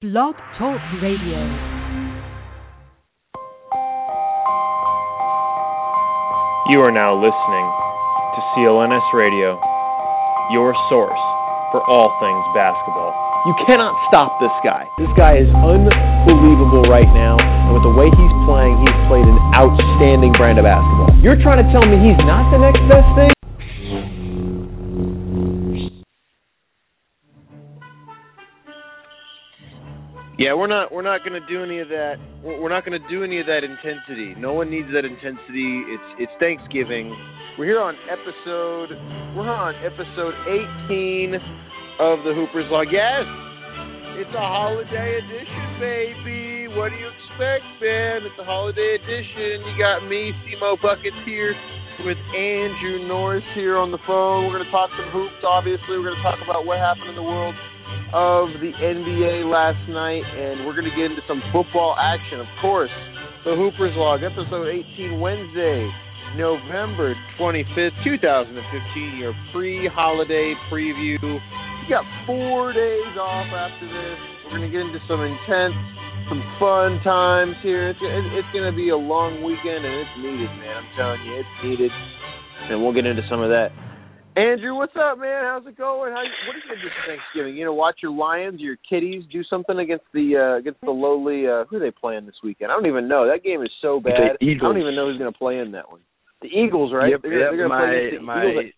Blog Talk Radio. You are now listening to CLNS Radio, your source for all things basketball. You cannot stop this guy. This guy is unbelievable right now, and with the way he's playing, he's played an outstanding brand of basketball. You're trying to tell me he's not the next best thing? Yeah, we're not we're not going to do any of that. We're not going to do any of that intensity. No one needs that intensity. It's it's Thanksgiving. We're here on episode we're on episode 18 of the Hoopers Log. Yes, it's a holiday edition, baby. What do you expect, man? It's a holiday edition. You got me, Cmo Buckets here with Andrew Norris here on the phone. We're going to talk some hoops. Obviously, we're going to talk about what happened in the world of the NBA last night, and we're going to get into some football action, of course. The Hoopers Log, episode 18, Wednesday, November 25th, 2015, your pre holiday preview. You got four days off after this. We're going to get into some intense, some fun times here. It's, it's going to be a long weekend, and it's needed, man. I'm telling you, it's needed. And we'll get into some of that Andrew, what's up, man? How's it going? How, what are you gonna do for Thanksgiving? You know, watch your Lions, your Kitties, do something against the uh against the lowly. uh Who are they playing this weekend? I don't even know. That game is so bad. I don't even know who's gonna play in that one. The Eagles, right? Yep, they're, yep, they're my play the my Eagles.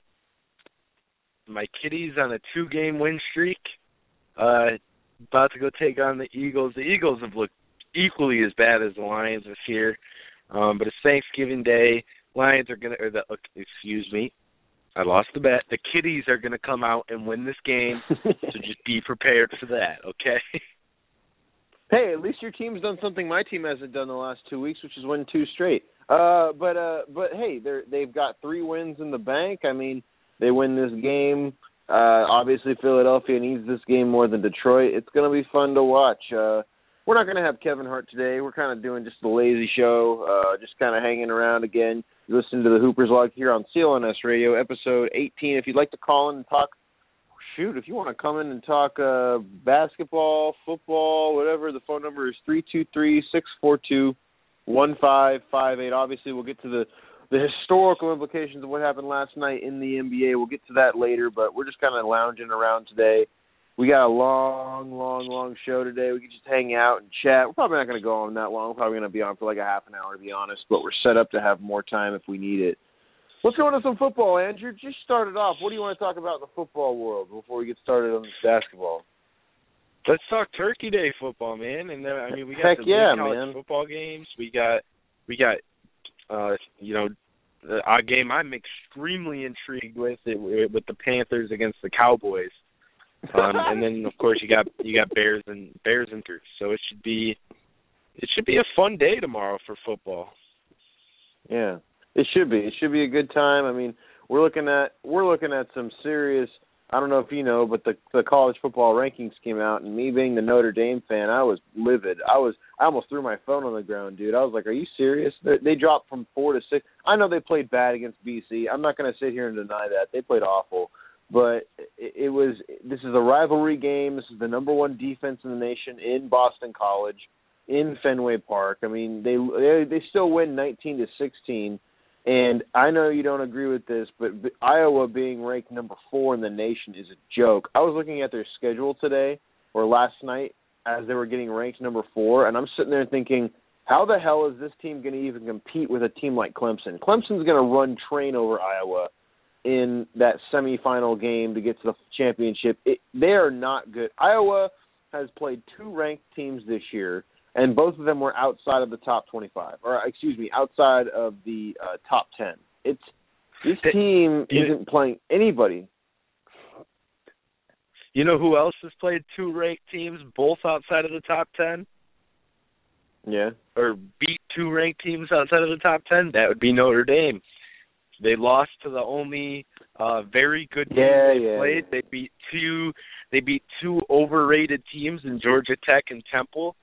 my Kitties on a two game win streak. Uh about to go take on the Eagles. The Eagles have looked equally as bad as the Lions this year. Um, but it's Thanksgiving Day. Lions are gonna or the excuse me, I lost the bet. The Kitties are going to come out and win this game, so just be prepared for that, okay? Hey, at least your team's done something my team hasn't done the last two weeks, which is win two straight. Uh, but uh, but hey, they're they've got three wins in the bank. I mean, they win this game. Uh, obviously, Philadelphia needs this game more than Detroit. It's going to be fun to watch. Uh, we're not going to have Kevin Hart today. We're kind of doing just a lazy show, uh, just kind of hanging around again. You listen to the Hoopers Log here on CLNS Radio, episode 18. If you'd like to call in and talk, shoot, if you want to come in and talk uh, basketball, football, whatever, the phone number is three two three six four two one five five eight. Obviously, we'll get to the the historical implications of what happened last night in the NBA. We'll get to that later, but we're just kind of lounging around today. We got a long, long, long show today. We could just hang out and chat. We're probably not going to go on that long. We're probably going to be on for like a half an hour, to be honest. But we're set up to have more time if we need it. Let's go into some football, Andrew. Just started off. What do you want to talk about in the football world before we get started on this basketball? Let's talk Turkey Day football, man. And then, I mean, we got Heck the yeah, college man. football games. We got, we got, uh, you know, the a game I'm extremely intrigued with it, with the Panthers against the Cowboys. Um, and then of course you got you got Bears and Bears and Bruce. So it should be it should be a fun day tomorrow for football. Yeah, it should be. It should be a good time. I mean, we're looking at we're looking at some serious. I don't know if you know, but the the college football rankings came out, and me being the Notre Dame fan, I was livid. I was I almost threw my phone on the ground, dude. I was like, "Are you serious?" They, they dropped from four to six. I know they played bad against BC. I'm not going to sit here and deny that they played awful, but it, was. This is a rivalry game. This is the number one defense in the nation in Boston College, in Fenway Park. I mean, they they, they still win 19 to 16. And I know you don't agree with this, but Iowa being ranked number four in the nation is a joke. I was looking at their schedule today or last night as they were getting ranked number four, and I'm sitting there thinking, how the hell is this team going to even compete with a team like Clemson? Clemson's going to run train over Iowa in that semifinal game to get to the championship. It, they are not good. Iowa has played two ranked teams this year and both of them were outside of the top 25 or excuse me outside of the uh, top 10 it's this team isn't playing anybody You know who else has played two ranked teams, both outside of the top ten, yeah or beat two ranked teams outside of the top ten? That would be Notre Dame. They lost to the only uh very good team Yeah, they yeah, played. yeah. They beat two they beat two overrated teams in Georgia Tech and Temple.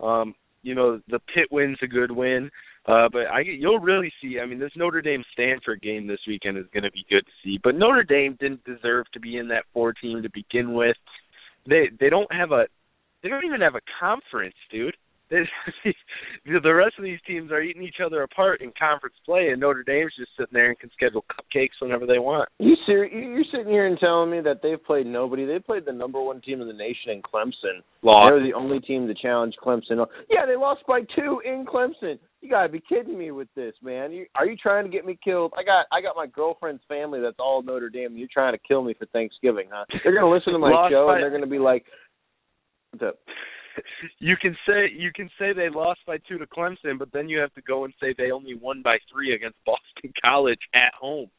Um, you know, the pit win's a good win. Uh, but I you'll really see. I mean, this Notre Dame Stanford game this weekend is going to be good to see. But Notre Dame didn't deserve to be in that four team to begin with. They they don't have a They don't even have a conference, dude. the rest of these teams are eating each other apart in conference play, and Notre Dame's just sitting there and can schedule cupcakes whenever they want. You ser- You're sitting here and telling me that they've played nobody. They played the number one team in the nation in Clemson. Lost. They were the only team to challenge Clemson. Yeah, they lost by two in Clemson. You gotta be kidding me with this, man. You, are you trying to get me killed? I got I got my girlfriend's family that's all Notre Dame. You're trying to kill me for Thanksgiving, huh? They're gonna listen to my show by- and they're gonna be like, "What's up?" you can say you can say they lost by two to Clemson, but then you have to go and say they only won by three against Boston College at home.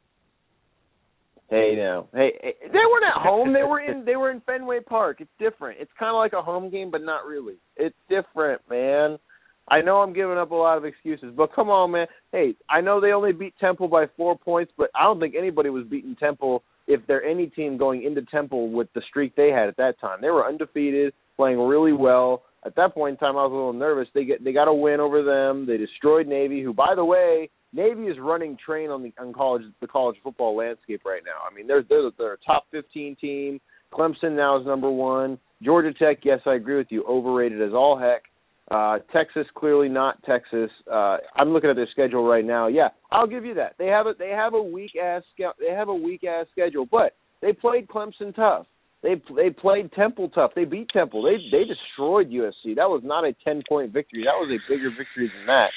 Hey now, hey, hey, they weren't at home. They were in they were in Fenway Park. It's different. It's kind of like a home game, but not really. It's different, man. I know I'm giving up a lot of excuses, but come on, man. Hey, I know they only beat Temple by four points, but I don't think anybody was beating Temple if they're any team going into Temple with the streak they had at that time. They were undefeated, playing really well. At that point in time, I was a little nervous. They get they got a win over them. They destroyed Navy, who, by the way, Navy is running train on the on college the college football landscape right now. I mean, they're they're, they're a top 15 team. Clemson now is number one. Georgia Tech, yes, I agree with you, overrated as all heck. Uh, Texas clearly not Texas. Uh, I'm looking at their schedule right now. Yeah, I'll give you that. They have a they have a weak ass they have a weak ass schedule, but they played Clemson tough. They they played Temple tough. They beat Temple. They they destroyed USC. That was not a 10 point victory. That was a bigger victory than that.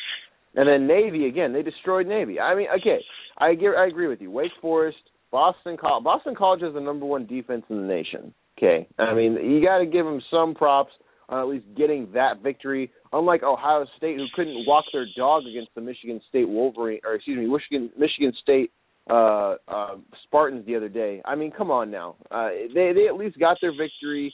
And then Navy again. They destroyed Navy. I mean, okay, I agree. I agree with you. Wake Forest, Boston College. Boston College is the number one defense in the nation. Okay, I mean you got to give them some props on at least getting that victory. Unlike Ohio State, who couldn't walk their dog against the Michigan State Wolverine, or excuse me, Michigan Michigan State uh, uh, Spartans the other day. I mean, come on now. Uh, they they at least got their victory.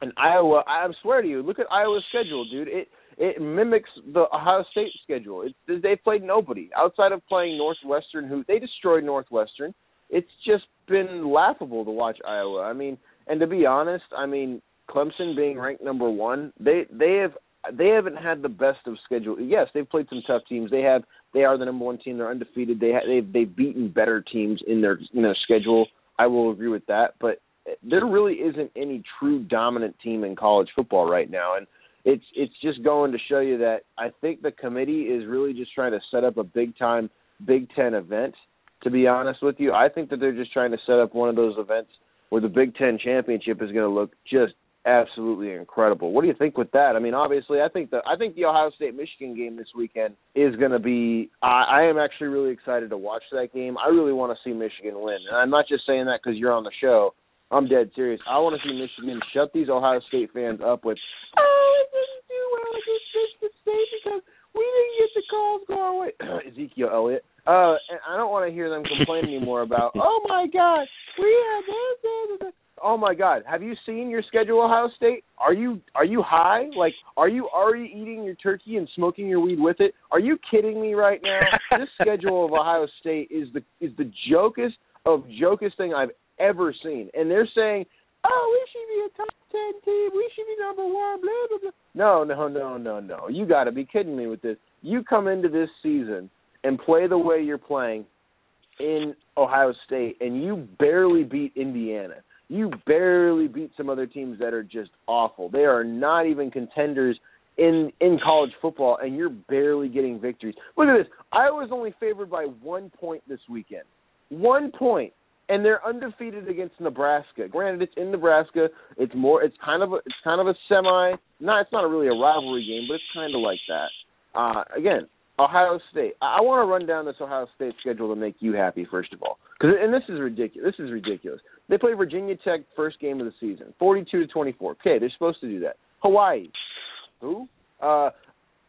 And Iowa, I swear to you, look at Iowa's schedule, dude. It it mimics the Ohio State schedule. It, they played nobody outside of playing Northwestern, who they destroyed Northwestern. It's just been laughable to watch Iowa. I mean, and to be honest, I mean, Clemson being ranked number one, they they have they haven't had the best of schedule. Yes, they've played some tough teams. They have they are the number one team. They're undefeated. They they've they've beaten better teams in their in their schedule. I will agree with that, but there really isn't any true dominant team in college football right now, and it's it's just going to show you that I think the committee is really just trying to set up a big time Big Ten event. To be honest with you, I think that they're just trying to set up one of those events where the Big Ten championship is going to look just absolutely incredible. What do you think with that? I mean, obviously, I think the I think the Ohio State Michigan game this weekend is going to be. I, I am actually really excited to watch that game. I really want to see Michigan win, and I'm not just saying that because you're on the show. I'm dead serious. I want to see Michigan shut these Ohio State fans up with, oh, it didn't do well against Michigan State because we didn't get the calls go our. Ezekiel Elliott. Uh, and I don't want to hear them complain anymore about, oh my God, we had this. Oh my God! Have you seen your schedule, Ohio State? Are you are you high? Like, are you already eating your turkey and smoking your weed with it? Are you kidding me right now? this schedule of Ohio State is the is the jokest of jokest thing I've ever seen. And they're saying, "Oh, we should be a top ten team. We should be number one." Blah blah blah. No, no, no, no, no. You got to be kidding me with this. You come into this season and play the way you're playing in Ohio State, and you barely beat Indiana. You barely beat some other teams that are just awful. They are not even contenders in in college football, and you're barely getting victories. Look at this. Iowa's only favored by one point this weekend. One point and they're undefeated against Nebraska. Granted, it's in Nebraska. It's more. It's kind of a. It's kind of a semi. Not. It's not really a rivalry game, but it's kind of like that. Uh, again, Ohio State. I, I want to run down this Ohio State schedule to make you happy, first of all. Cause, and this is ridiculous. This is ridiculous. They play Virginia Tech first game of the season, forty-two to twenty-four. Okay, they're supposed to do that. Hawaii. Who? Uh,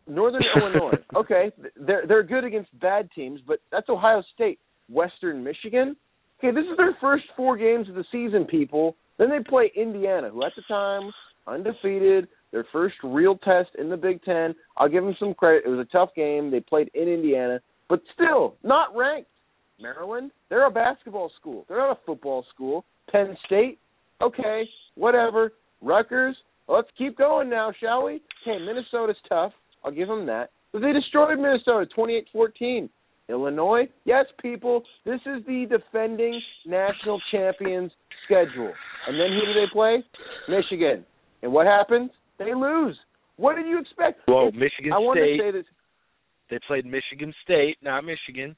Northern Illinois. Okay, they're they're good against bad teams, but that's Ohio State. Western Michigan. Okay, this is their first four games of the season, people. Then they play Indiana, who at the time undefeated, their first real test in the Big Ten. I'll give them some credit. It was a tough game. They played in Indiana, but still not ranked. Maryland, they're a basketball school. They're not a football school. Penn State, okay, whatever. Rutgers, let's keep going now, shall we? Okay, Minnesota's tough. I'll give them that. But they destroyed Minnesota 28-14. Illinois, yes, people, this is the defending national champions schedule. And then who do they play? Michigan. And what happens? They lose. What did you expect? Well, It's- Michigan I want to say this. They played Michigan State, not Michigan.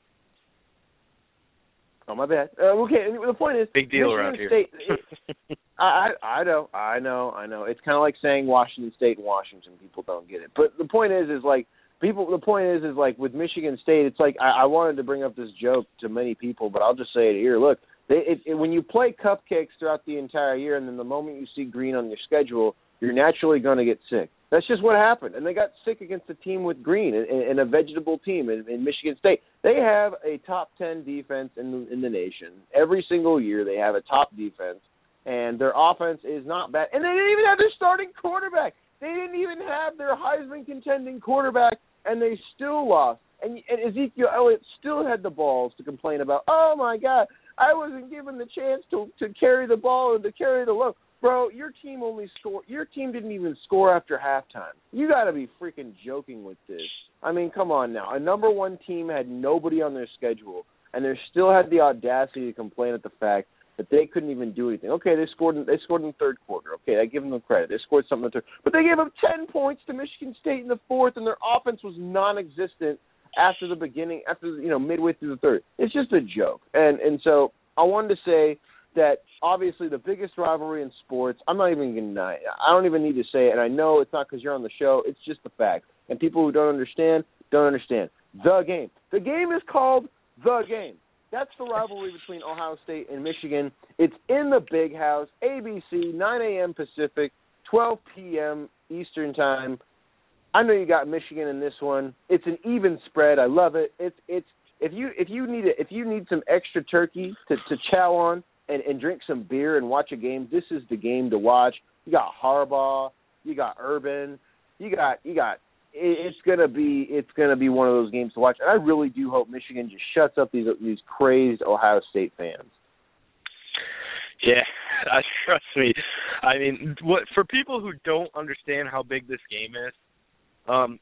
Oh my bad. Uh, okay, the point is, Big deal Michigan around here. State, it- I, I I know, I know, I know. It's kind of like saying Washington State and Washington. People don't get it, but the point is, is like people. The point is, is like with Michigan State, it's like I, I wanted to bring up this joke to many people, but I'll just say it here. Look, they, it, it, when you play cupcakes throughout the entire year, and then the moment you see green on your schedule, you're naturally going to get sick. That's just what happened, and they got sick against a team with green and, and a vegetable team in, in Michigan State. They have a top ten defense in the, in the nation. Every single year, they have a top defense, and their offense is not bad. And they didn't even have their starting quarterback. They didn't even have their Heisman contending quarterback, and they still lost. And, and Ezekiel Elliott still had the balls to complain about, oh my God, I wasn't given the chance to to carry the ball and to carry the load. Bro, your team only scored. Your team didn't even score after halftime. You got to be freaking joking with this. I mean, come on now. A number one team had nobody on their schedule, and they still had the audacity to complain at the fact that they couldn't even do anything. Okay, they scored. In, they scored in the third quarter. Okay, I give them the credit. They scored something in the third, but they gave up ten points to Michigan State in the fourth, and their offense was non-existent after the beginning, after you know midway through the third. It's just a joke, and and so I wanted to say that obviously the biggest rivalry in sports. I'm not even gonna. I don't even need to say it, and I know it's not because you're on the show. It's just the fact, and people who don't understand don't understand. The game. The game is called the game. That's the rivalry between Ohio State and Michigan. It's in the Big House, ABC, 9 a.m. Pacific, 12 p.m. Eastern Time. I know you got Michigan in this one. It's an even spread. I love it. It's it's if you if you need it if you need some extra turkey to to chow on and and drink some beer and watch a game, this is the game to watch. You got Harbaugh, you got Urban, you got you got it's gonna be it's gonna be one of those games to watch, and I really do hope Michigan just shuts up these these crazed Ohio State fans. Yeah, uh, trust me. I mean, what for people who don't understand how big this game is, um,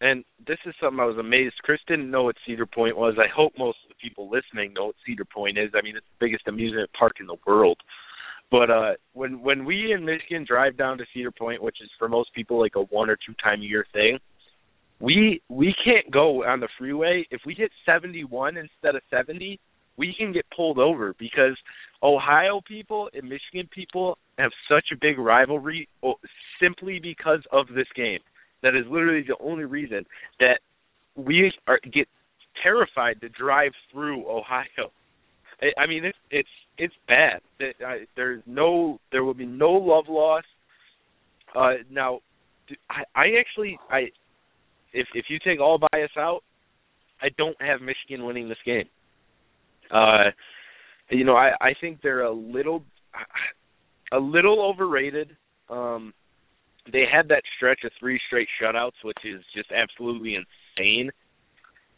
and this is something I was amazed. Chris didn't know what Cedar Point was. I hope most of the people listening know what Cedar Point is. I mean, it's the biggest amusement park in the world. But uh when when we in Michigan drive down to Cedar Point, which is for most people like a one or two time a year thing, we we can't go on the freeway. If we hit 71 instead of 70, we can get pulled over because Ohio people and Michigan people have such a big rivalry simply because of this game. That is literally the only reason that we are get terrified to drive through Ohio. I, I mean, it's it's it's bad. It, I, there's no, there will be no love lost. Uh, now, I actually, I, if if you take all bias out, I don't have Michigan winning this game. Uh, you know, I I think they're a little, a little overrated. Um, they had that stretch of three straight shutouts, which is just absolutely insane.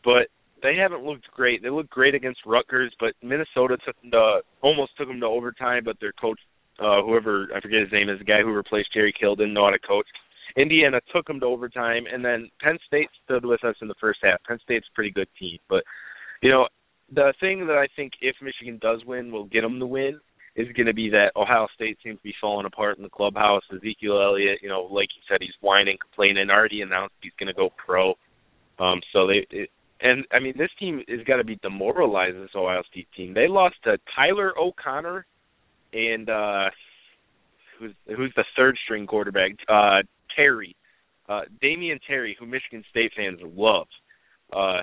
But they haven't looked great. They looked great against Rutgers, but Minnesota took them to almost took them to overtime. But their coach, uh, whoever I forget his name, is the guy who replaced Jerry Kill, didn't know how to coach. Indiana took them to overtime, and then Penn State stood with us in the first half. Penn State's a pretty good team, but you know the thing that I think if Michigan does win will get them the win is going to be that Ohio State seems to be falling apart in the clubhouse. Ezekiel Elliott, you know, like you said, he's whining, complaining, already announced he's going to go pro. Um, so they, it, and I mean, this team has got to be demoralized. This Ohio State team. They lost to Tyler O'Connor and uh, who's who's the third string quarterback, uh, Terry, uh, Damion Terry, who Michigan State fans love. Uh,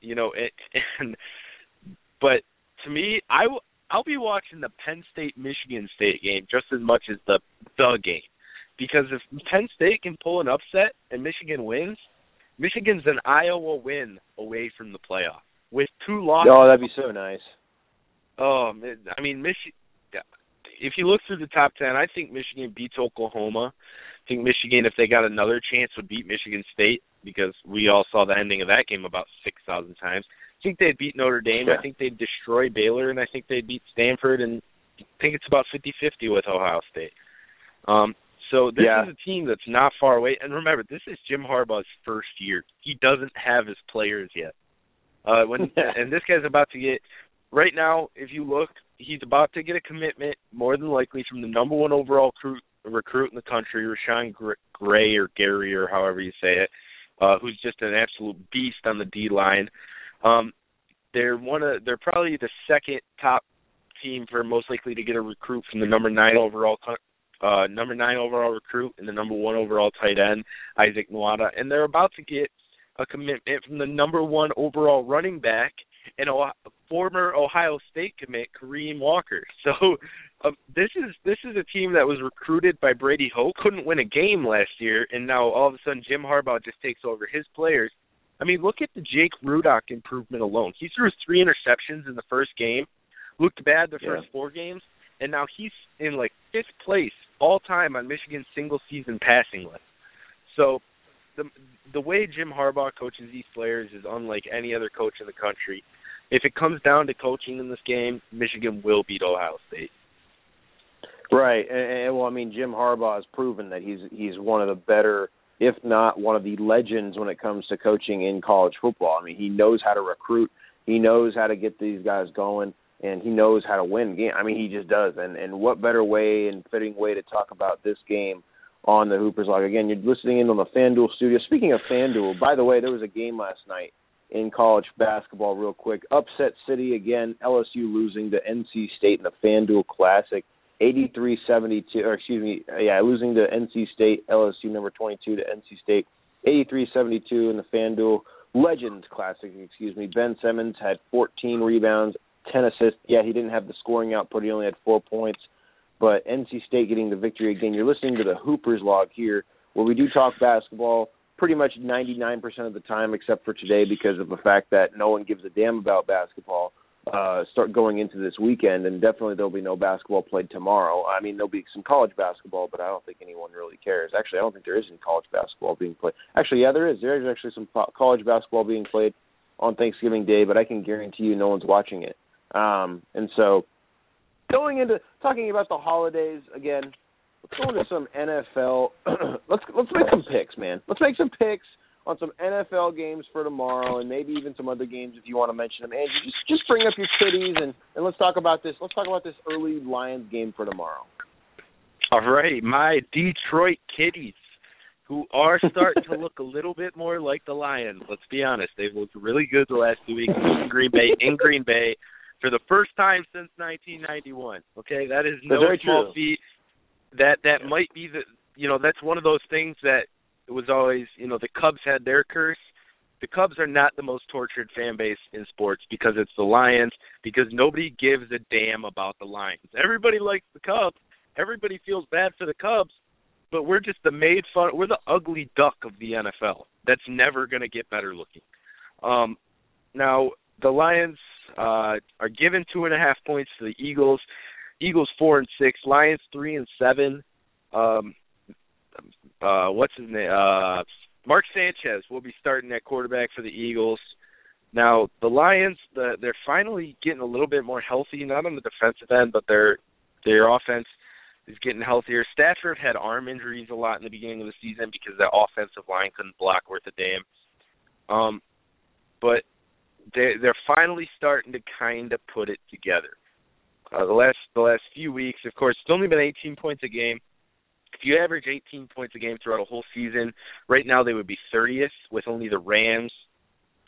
you know, it, and but to me, I. I'll be watching the Penn State Michigan State game just as much as the the game. Because if Penn State can pull an upset and Michigan wins, Michigan's an Iowa win away from the playoff. With two losses Oh, that'd be so nice. Oh, I mean, Michigan. If you look through the top ten, I think Michigan beats Oklahoma. I think Michigan, if they got another chance, would beat Michigan State because we all saw the ending of that game about six thousand times. I think they'd beat Notre Dame. Yeah. I think they'd destroy Baylor, and I think they'd beat Stanford. And I think it's about fifty-fifty with Ohio State. Um, so this Yeah. is a team that's not far away. And remember, this is Jim Harbaugh's first year. He doesn't have his players yet. Uh, when and this guy's about to get right now. If you look, he's about to get a commitment, more than likely, from the number one overall cru- recruit in the country, Rashan Gray or Gary or however you say it, uh, who's just an absolute beast on the D line. Um, they're one of they're probably the second top team for most likely to get a recruit from the number nine overall uh, number nine overall recruit and the number one overall tight end Isaac Nauta, and they're about to get a commitment from the number one overall running back and a former Ohio State commit Kareem Walker. So uh, this is this is a team that was recruited by Brady Hoke, couldn't win a game last year, and now all of a sudden Jim Harbaugh just takes over his players. I mean, look at the Jake Rudock improvement alone. He threw three interceptions in the first game, looked bad the first yeah. four games, and now he's in like fifth place all time on Michigan's single season passing list. So the the way Jim Harbaugh coaches these players is unlike any other coach in the country. If it comes down to coaching in this game, Michigan will beat Ohio State. Right, and, and well, I mean, Jim Harbaugh has proven that he's he's one of the better, if not one of the legends when it comes to coaching in college football. I mean, he knows how to recruit, he knows how to get these guys going, and he knows how to win game. I mean, he just does. And and what better way and fitting way to talk about this game on the Hoopers Log. Again, you're listening in on the FanDuel studio. Speaking of FanDuel, by the way, there was a game last night in college basketball real quick. Upset City again, LSU losing to NC State in the FanDuel Classic. 83-72 or excuse me, yeah, losing to NC State, LSU number 22 to NC State. 83-72 in the FanDuel Legends Classic, excuse me. Ben Simmons had 14 rebounds, 10 assists. Yeah, he didn't have the scoring output. He only had 4 points but NC State getting the victory again. You're listening to the Hoopers log here, where we do talk basketball pretty much 99% of the time, except for today because of the fact that no one gives a damn about basketball. Uh, start going into this weekend, and definitely there'll be no basketball played tomorrow. I mean, there'll be some college basketball, but I don't think anyone really cares. Actually, I don't think there is any college basketball being played. Actually, yeah, there is. There is actually some college basketball being played on Thanksgiving Day, but I can guarantee you no one's watching it. Um, and so going into talking about the holidays again. Let's go into some NFL. let's let's make some picks, man. Let's make some picks on some NFL games for tomorrow, and maybe even some other games if you want to mention them. Andrew, just just bring up your kitties and and let's talk about this. Let's talk about this early Lions game for tomorrow. All right, my Detroit Kitties, who are starting to look a little bit more like the Lions. Let's be honest; they've looked really good the last two weeks in Green Bay. In Green Bay, for the first time since 1991. Okay, that is no small feat. That that might be the you know that's one of those things that it was always you know the Cubs had their curse. The Cubs are not the most tortured fan base in sports because it's the Lions because nobody gives a damn about the Lions. Everybody likes the Cubs. Everybody feels bad for the Cubs, but we're just the made fun. We're the ugly duck of the NFL. That's never going to get better looking. Um, now the Lions uh, are given two and a half points to the Eagles. Eagles four and six, Lions three and seven. Um, uh, what's his name? Uh, Mark Sanchez will be starting at quarterback for the Eagles. Now the Lions, the, they're finally getting a little bit more healthy, not on the defensive end, but their their offense is getting healthier. Stafford had arm injuries a lot in the beginning of the season because the offensive line couldn't block worth a damn. Um, but they they're finally starting to kind of put it together. Uh, the last the last few weeks, of course, it's only been 18 points a game. You average 18 points a game throughout a whole season, right now they would be 30th with only the Rams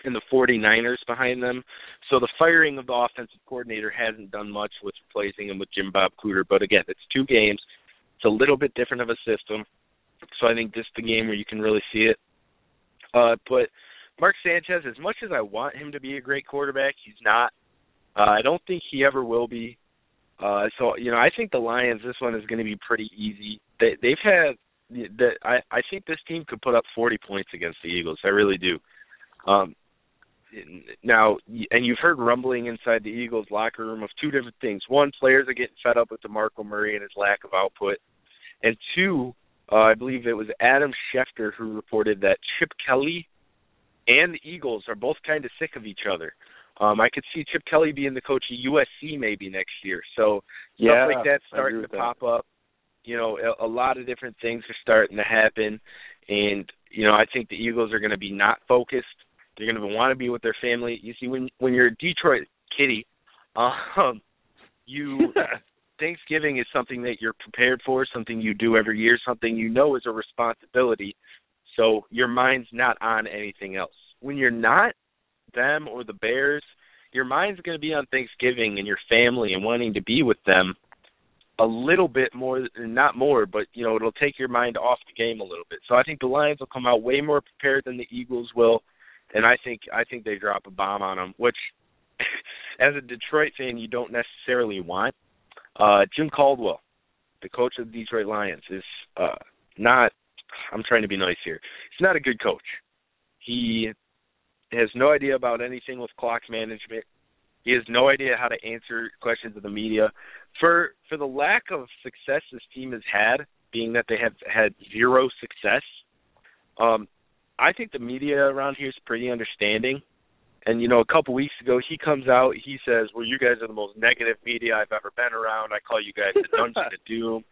and the 49ers behind them. So the firing of the offensive coordinator hasn't done much with replacing him with Jim Bob Cooter. But again, it's two games. It's a little bit different of a system. So I think this is the game where you can really see it. Uh, but Mark Sanchez, as much as I want him to be a great quarterback, he's not. Uh, I don't think he ever will be. Uh, so you know, I think the Lions. This one is going to be pretty easy. They, they've had that. I I think this team could put up 40 points against the Eagles. I really do. Um, now, and you've heard rumbling inside the Eagles locker room of two different things. One, players are getting fed up with DeMarco Murray and his lack of output, and two, uh, I believe it was Adam Schefter who reported that Chip Kelly and the Eagles are both kind of sick of each other. Um, I could see Chip Kelly being the coach of USC maybe next year. So yeah, stuff like that's starting to pop that. up. You know, a, a lot of different things are starting to happen, and you know, I think the Eagles are going to be not focused. They're going to want to be with their family. You see, when when you're a Detroit Kitty, um, you Thanksgiving is something that you're prepared for, something you do every year, something you know is a responsibility. So your mind's not on anything else. When you're not them or the Bears, your mind's going to be on Thanksgiving and your family and wanting to be with them a little bit more not more but you know it'll take your mind off the game a little bit. So i think the lions will come out way more prepared than the eagles will and i think i think they drop a bomb on them which as a detroit fan you don't necessarily want. Uh jim caldwell the coach of the detroit lions is uh not i'm trying to be nice here he's not a good coach. He has no idea about anything with clock management he has no idea how to answer questions of the media. For for the lack of success this team has had, being that they have had zero success, um, I think the media around here is pretty understanding. And you know, a couple weeks ago, he comes out, he says, "Well, you guys are the most negative media I've ever been around. I call you guys the Dungeon of Doom."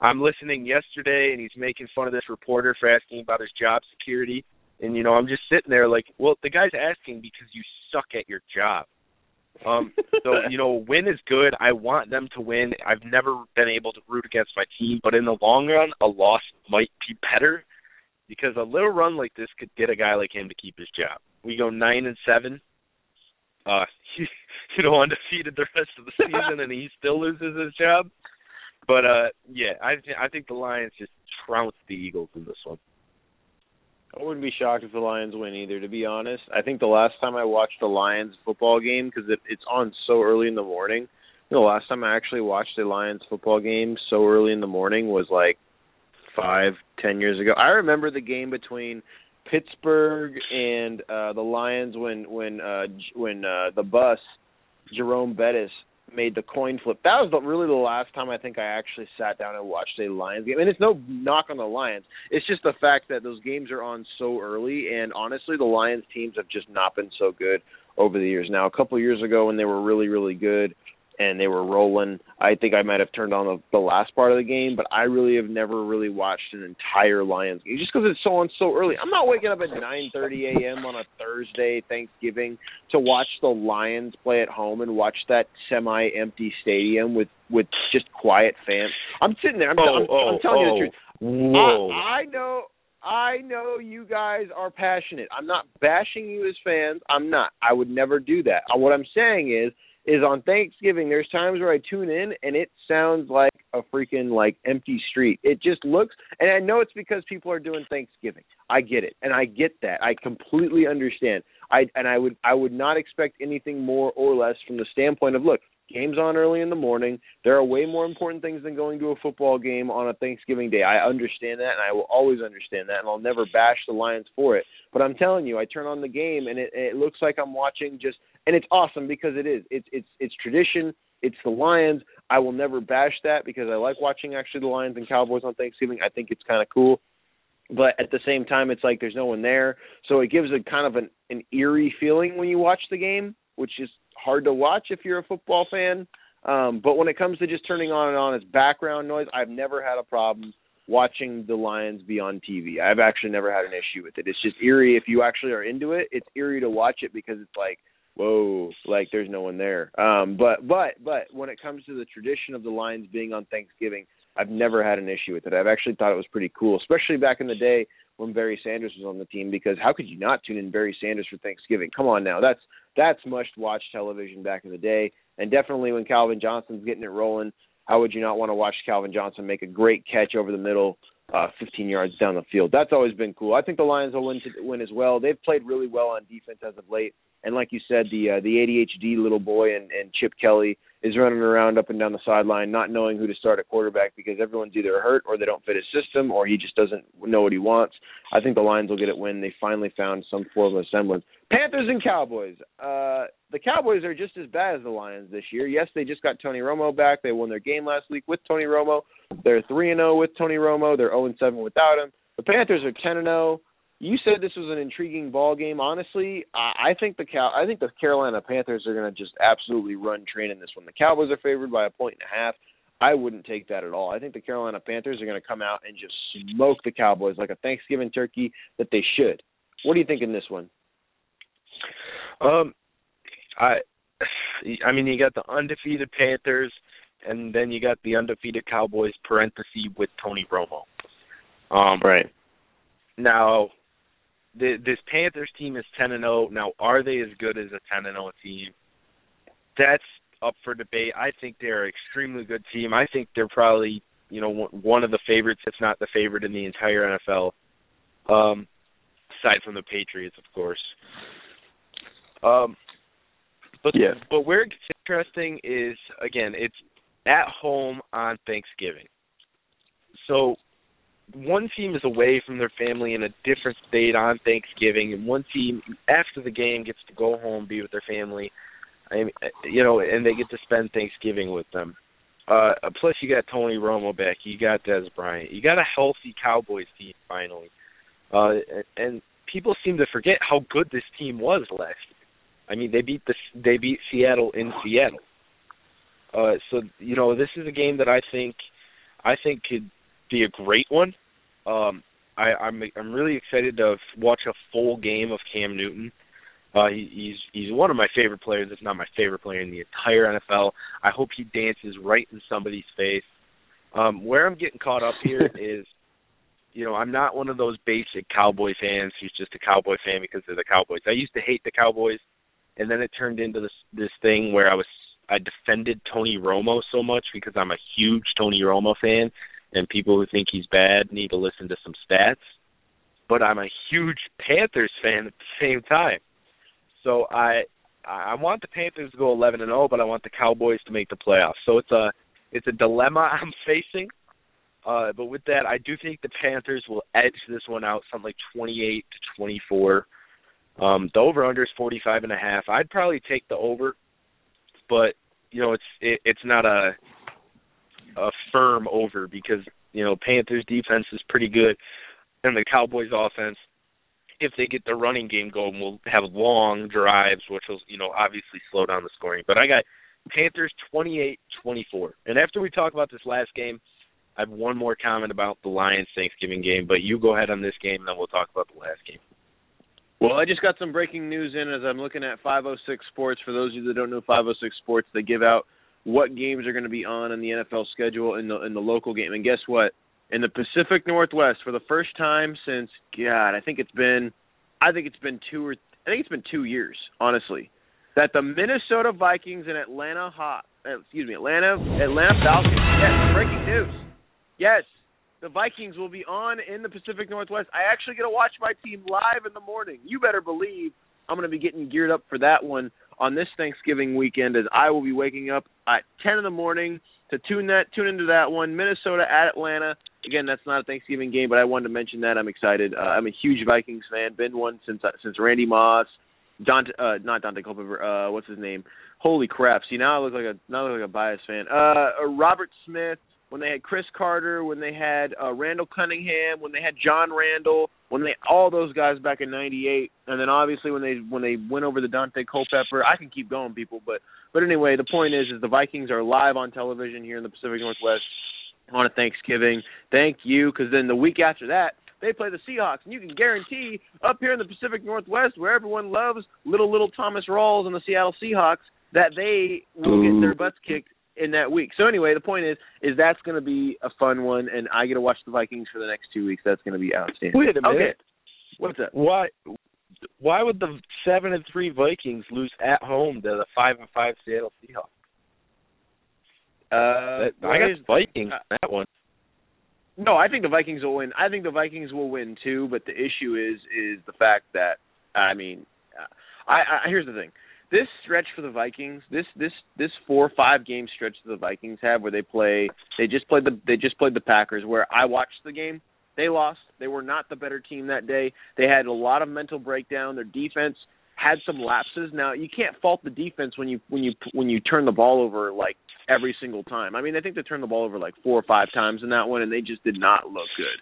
I'm listening yesterday, and he's making fun of this reporter for asking about his job security. And you know, I'm just sitting there like, well, the guy's asking because you suck at your job. Um, so you know, win is good. I want them to win. I've never been able to root against my team, but in the long run, a loss might be better because a little run like this could get a guy like him to keep his job. We go nine and seven. Uh, he, you know, undefeated the rest of the season, and he still loses his job. But uh, yeah, I th- I think the Lions just trounced the Eagles in this one. I wouldn't be shocked if the Lions win either. To be honest, I think the last time I watched a Lions football game because it, it's on so early in the morning. The last time I actually watched a Lions football game so early in the morning was like five, ten years ago. I remember the game between Pittsburgh and uh the Lions when when uh when uh the bus Jerome Bettis made the coin flip. That was the, really the last time I think I actually sat down and watched a Lions game. And it's no knock on the Lions. It's just the fact that those games are on so early. And honestly, the Lions teams have just not been so good over the years. Now, a couple years ago when they were really, really good, and they were rolling. I think I might have turned on the, the last part of the game, but I really have never really watched an entire Lions game just because it's so on so early. I'm not waking up at 9:30 a.m. on a Thursday Thanksgiving to watch the Lions play at home and watch that semi-empty stadium with with just quiet fans. I'm sitting there. I'm, oh, I'm, oh, I'm telling oh. you the truth. Whoa. I, I know. I know you guys are passionate. I'm not bashing you as fans. I'm not. I would never do that. Uh, What I'm saying is is on Thanksgiving there's times where I tune in and it sounds like a freaking like empty street. It just looks and I know it's because people are doing Thanksgiving. I get it. And I get that. I completely understand. I and I would I would not expect anything more or less from the standpoint of look, games on early in the morning. There are way more important things than going to a football game on a Thanksgiving day. I understand that and I will always understand that and I'll never bash the Lions for it. But I'm telling you, I turn on the game and it, it looks like I'm watching just and it's awesome because it is. It's it's it's tradition. It's the Lions. I will never bash that because I like watching actually the Lions and Cowboys on Thanksgiving. I think it's kind of cool. But at the same time, it's like there's no one there, so it gives a kind of an an eerie feeling when you watch the game, which is hard to watch if you're a football fan. Um, but when it comes to just turning on and on as background noise, I've never had a problem watching the Lions be on TV. I've actually never had an issue with it. It's just eerie if you actually are into it. It's eerie to watch it because it's like whoa, like there's no one there. Um, but but but when it comes to the tradition of the Lions being on Thanksgiving, I've never had an issue with it. I've actually thought it was pretty cool, especially back in the day when Barry Sanders was on the team. Because how could you not tune in Barry Sanders for Thanksgiving? Come on now, that's that's must watch television back in the day, and definitely when Calvin Johnson's getting it rolling. How would you not want to watch Calvin Johnson make a great catch over the middle, uh, 15 yards down the field? That's always been cool. I think the Lions will win to win as well. They've played really well on defense as of late. And like you said, the uh, the ADHD little boy and, and Chip Kelly is running around up and down the sideline, not knowing who to start at quarterback because everyone's either hurt or they don't fit his system or he just doesn't know what he wants. I think the Lions will get it when they finally found some form of semblance. Panthers and Cowboys. Uh, the Cowboys are just as bad as the Lions this year. Yes, they just got Tony Romo back. They won their game last week with Tony Romo. They're three and zero with Tony Romo. They're zero and seven without him. The Panthers are ten and zero you said this was an intriguing ball game. Honestly, I, I think the Cow I think the Carolina Panthers are going to just absolutely run train in this one. The Cowboys are favored by a point and a half. I wouldn't take that at all. I think the Carolina Panthers are going to come out and just smoke the Cowboys like a Thanksgiving turkey that they should. What do you think in this one? Um, I, I mean, you got the undefeated Panthers, and then you got the undefeated Cowboys parenthesis with Tony Romo. Um, right. Now, the, this Panthers team is ten and zero. Now, are they as good as a ten and zero team? That's up for debate. I think they're an extremely good team. I think they're probably you know one of the favorites, if not the favorite in the entire NFL. Um, aside from the Patriots, of course. Um, but yeah. but where it gets interesting is again, it's at home on Thanksgiving. So one team is away from their family in a different state on Thanksgiving, and one team after the game gets to go home, be with their family. I mean, you know, and they get to spend Thanksgiving with them. Uh, plus, you got Tony Romo back. You got Dez Bryant. You got a healthy Cowboys team finally. Uh, and people seem to forget how good this team was last year. I mean, they beat the they beat Seattle in Seattle. Uh, so you know, this is a game that I think I think could be a great one. Um, I, I'm I'm really excited to watch a full game of Cam Newton. Uh, he, he's he's one of my favorite players, if not my favorite player in the entire NFL. I hope he dances right in somebody's face. Um, where I'm getting caught up here is, you know, I'm not one of those basic Cowboy fans who's just a Cowboy fan because they're the Cowboys. I used to hate the Cowboys, and then it turned into this this thing where I was I defended Tony Romo so much because I'm a huge Tony Romo fan, and people who think he's bad need to listen to some stats. But I'm a huge Panthers fan at the same time. So I I want the Panthers to go 11 and 0, but I want the Cowboys to make the playoffs. So it's a it's a dilemma I'm facing. Uh, but with that, I do think the Panthers will edge this one out, something like 28 to 24. Um, the over under is 45 and a half. I'd probably take the over, but you know it's it, it's not a a firm over because you know Panthers defense is pretty good, and the Cowboys offense if they get the running game going, will have long drives, which will, you know, obviously slow down the scoring. But I got Panthers 28-24. And after we talk about this last game, I have one more comment about the Lions Thanksgiving game, but you go ahead on this game, and then we'll talk about the last game. Well, I just got some breaking news in as I'm looking at 506 Sports. For those of you that don't know 506 Sports, they give out what games are going to be on in the NFL schedule in the in the local game. And guess what? in the Pacific Northwest for the first time since God, I think it's been I think it's been two or I think it's been two years, honestly. That the Minnesota Vikings and Atlanta Hot uh, excuse me, Atlanta Atlanta Falcons. Yes, breaking news. Yes, the Vikings will be on in the Pacific Northwest. I actually get to watch my team live in the morning. You better believe I'm going to be getting geared up for that one on this Thanksgiving weekend as I will be waking up at 10 in the morning to tune that tune into that one. Minnesota at Atlanta. Again, that's not a Thanksgiving game, but I wanted to mention that. I'm excited. Uh, I'm a huge Vikings fan. Been one since uh, since Randy Moss, Dante, uh, not Daunte Culpepper. Uh, what's his name? Holy crap! See now I look like a now I look like a biased fan. Uh, Robert Smith. When they had Cris Carter, when they had uh, Randall Cunningham, when they had John Randle, when they all those guys back in '98, and then obviously when they when they went over the Daunte Culpepper, I can keep going, people, but but anyway, the point is is the Vikings are live on television here in the Pacific Northwest on a Thanksgiving. Thank you, because then the week after that, they play the Seahawks, and you can guarantee up here in the Pacific Northwest, where everyone loves little little Thomas Rawls and the Seattle Seahawks, that they will get their butts kicked in that week. So anyway, the point is, is that's going to be a fun one, and I get to watch the Vikings for the next two weeks. That's going to be outstanding. Wait a minute. Okay. What's up? Why? Why would the seven and three Vikings lose at home to the five and five Seattle Seahawks? Uh, that, I got Vikings uh, that one. No, I think the Vikings will win. I think the Vikings will win too. But the issue is is the fact that I mean, I, I here's the thing. This stretch for the Vikings, this this this four or five game stretch that the Vikings have, where they play, they just played the they just played the Packers. Where I watched the game, they lost. They were not the better team that day. They had a lot of mental breakdown. Their defense had some lapses. Now you can't fault the defense when you when you when you turn the ball over like every single time. I mean, I think they turned the ball over like four or five times in that one, and they just did not look good.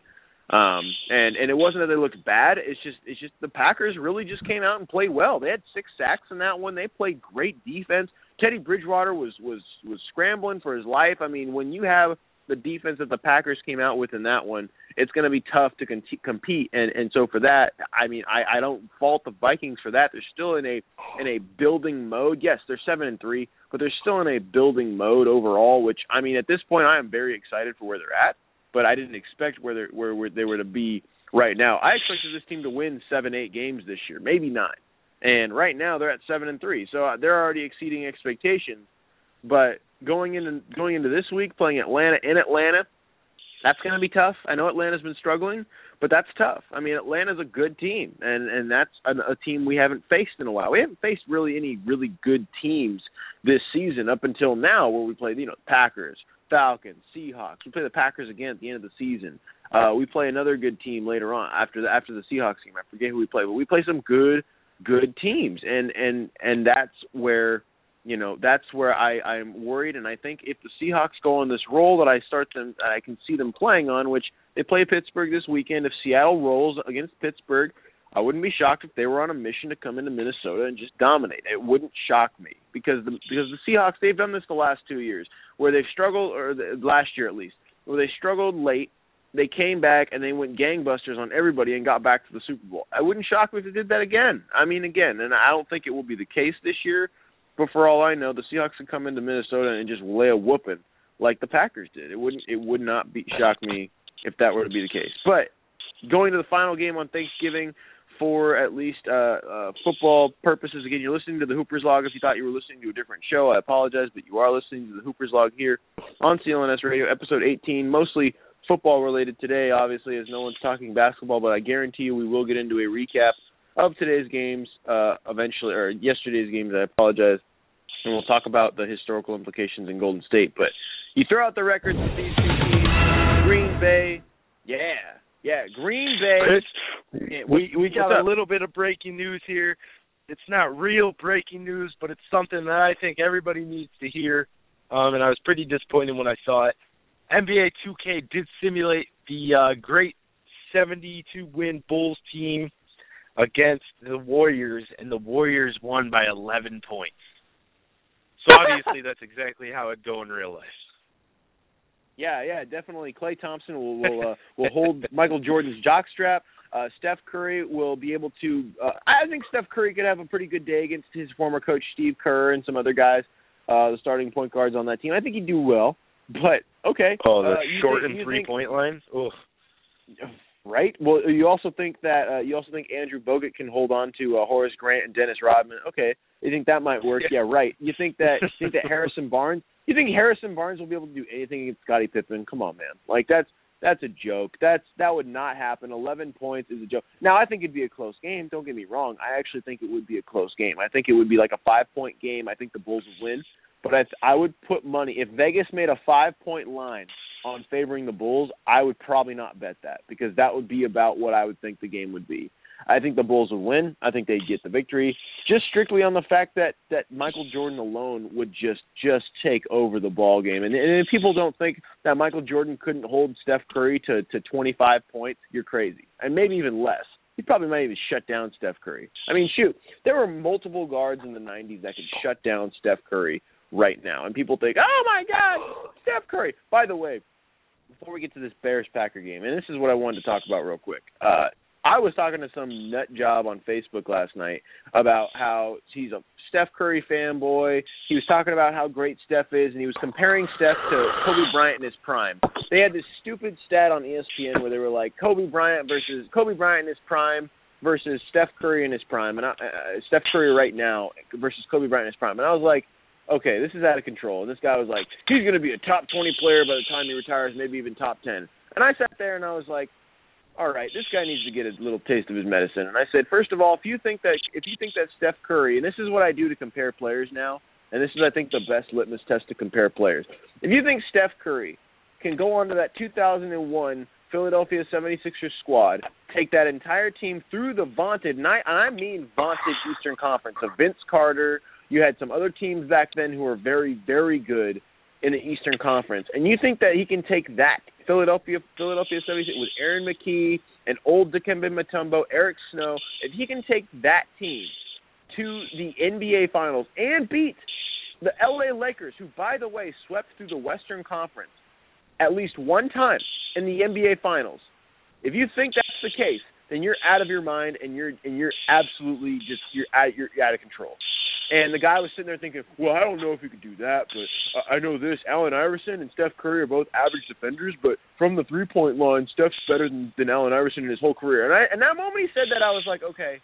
Um, and and it wasn't that they looked bad. It's just it's just the Packers really just came out and played well. They had six sacks in that one. They played great defense. Teddy Bridgewater was was was scrambling for his life. I mean, when you have the defense that the Packers came out with in that one, it's going to be tough to con- compete. And and so for that, I mean, I I don't fault the Vikings for that. They're still in a in a building mode. Yes, they're seven and three, but they're still in a building mode overall. Which I mean, at this point, I am very excited for where they're at. But I didn't expect where they where, where they were to be right now. I expected this team to win seven, eight games this year, maybe nine. And right now they're at seven and three, so uh, they're already exceeding expectations. But going into going into this week, playing Atlanta in Atlanta, that's going to be tough. I know Atlanta's been struggling, but that's tough. I mean, Atlanta's a good team, and and that's a, a team we haven't faced in a while. We haven't faced really any really good teams this season up until now, where we played you know Packers, Falcons, Seahawks. We play the Packers again at the end of the season. Uh, we play another good team later on after the after the Seahawks game. I forget who we play, but we play some good good teams, and and and that's where you know that's where I I'm worried, and I think if the Seahawks go on this roll that I start them, I can see them playing on, which they play Pittsburgh this weekend. If Seattle rolls against Pittsburgh, I wouldn't be shocked if they were on a mission to come into Minnesota and just dominate. It wouldn't shock me because the because the Seahawks they've done this the last two years where they've struggled, or the, last year at least, where they struggled late. They came back and they went gangbusters on everybody and got back to the Super Bowl. I wouldn't shock me if they did that again. I mean, again, and I don't think it will be the case this year. But for all I know, the Seahawks could come into Minnesota and just lay a whooping like the Packers did. It wouldn't. It would not be shock me if that were to be the case. But going to the final game on Thanksgiving, for at least uh, uh, football purposes. Again, you're listening to the Hoopers Log. If you thought you were listening to a different show, I apologize, but you are listening to the Hoopers Log here on CLNS Radio, episode 18, mostly football related today, obviously, as no one's talking basketball, but I guarantee you we will get into a recap of today's games uh, eventually, or yesterday's games. I apologize. And we'll talk about the historical implications in Golden State. But you throw out the records of these two teams, Green Bay, yeah, yeah, Green Bay. Chris, we we got a little bit of breaking news here. It's not real breaking news, but it's something that I think everybody needs to hear. Um, and I was pretty disappointed when I saw it. NBA 2K did simulate the uh, great 72 win Bulls team against the Warriors, and the Warriors won by 11 points. So obviously, that's exactly how it'd go in real life. Yeah, yeah, definitely. Klay Thompson will will uh, will hold Michael Jordan's jockstrap. Uh, Steph Curry will be able to. Uh, I think Steph Curry could have a pretty good day against his former coach Steve Kerr and some other guys, uh, the starting point guards on that team. I think he'd do well. But okay. Oh, the uh, short think, and three point lines. Oh. Right. Well, you also think that uh, you also think Andrew Bogut can hold on to uh, Horace Grant and Dennis Rodman. Okay, you think that might work? Yeah, right. You think that you think that Harrison Barnes? You think Harrison Barnes will be able to do anything against Scottie Pippen? Come on, man. Like that's that's a joke. That's that would not happen. Eleven points is a joke. Now I think it'd be a close game. Don't get me wrong. I actually think it would be a close game. I think it would be like a five point game. I think the Bulls would win. But I I would put money if Vegas made a five point line on favoring the Bulls. I would probably not bet that because that would be about what I would think the game would be. I think the Bulls would win. I think they'd get the victory, just strictly on the fact that that Michael Jordan alone would just just take over the ball game. And, and if people don't think that Michael Jordan couldn't hold Steph Curry to to 25 points, you're crazy, and maybe even less. He probably might even shut down Steph Curry. I mean, shoot, there were multiple guards in the 90s that could shut down Steph Curry right now, and people think, oh my God, Steph Curry. By the way, before we get to this Bears Packer game, and this is what I wanted to talk about real quick. Uh, I was talking to some nut job on Facebook last night about how he's a Steph Curry fanboy. He was talking about how great Steph is, and he was comparing Steph to Kobe Bryant in his prime. They had this stupid stat on ESPN where they were like Kobe Bryant versus Kobe Bryant in his prime versus Steph Curry in his prime, and I, uh, Steph Curry right now versus Kobe Bryant in his prime. And I was like, okay, this is out of control. And this guy was like, he's going to be a top 20 player by the time he retires, maybe even top 10. And I sat there and I was like, all right, this guy needs to get a little taste of his medicine. And I said, first of all, if you think that if you think that Steph Curry, and this is what I do to compare players now, and this is I think the best litmus test to compare players. If you think Steph Curry can go on to that 2001 Philadelphia 76ers squad, take that entire team through the vaunted, and I, and I mean vaunted Eastern Conference of Vince Carter. You had some other teams back then who were very, very good in the Eastern Conference, and you think that he can take that Philadelphia Philadelphia 76 with Aaron McKie and old Dikembe Mutombo, Eric Snow, if he can take that team to the NBA Finals and beat the LA Lakers, who by the way swept through the Western Conference at least one time in the NBA Finals. If you think that's the case, then you're out of your mind and you're and you're absolutely just you're out you're out of control. And the guy was sitting there thinking, well, I don't know if he could do that, but I know this. Allen Iverson and Steph Curry are both average defenders, but from the three point line, Steph's better than, than Allen Iverson in his whole career. And I and that moment he said that, I was like, okay,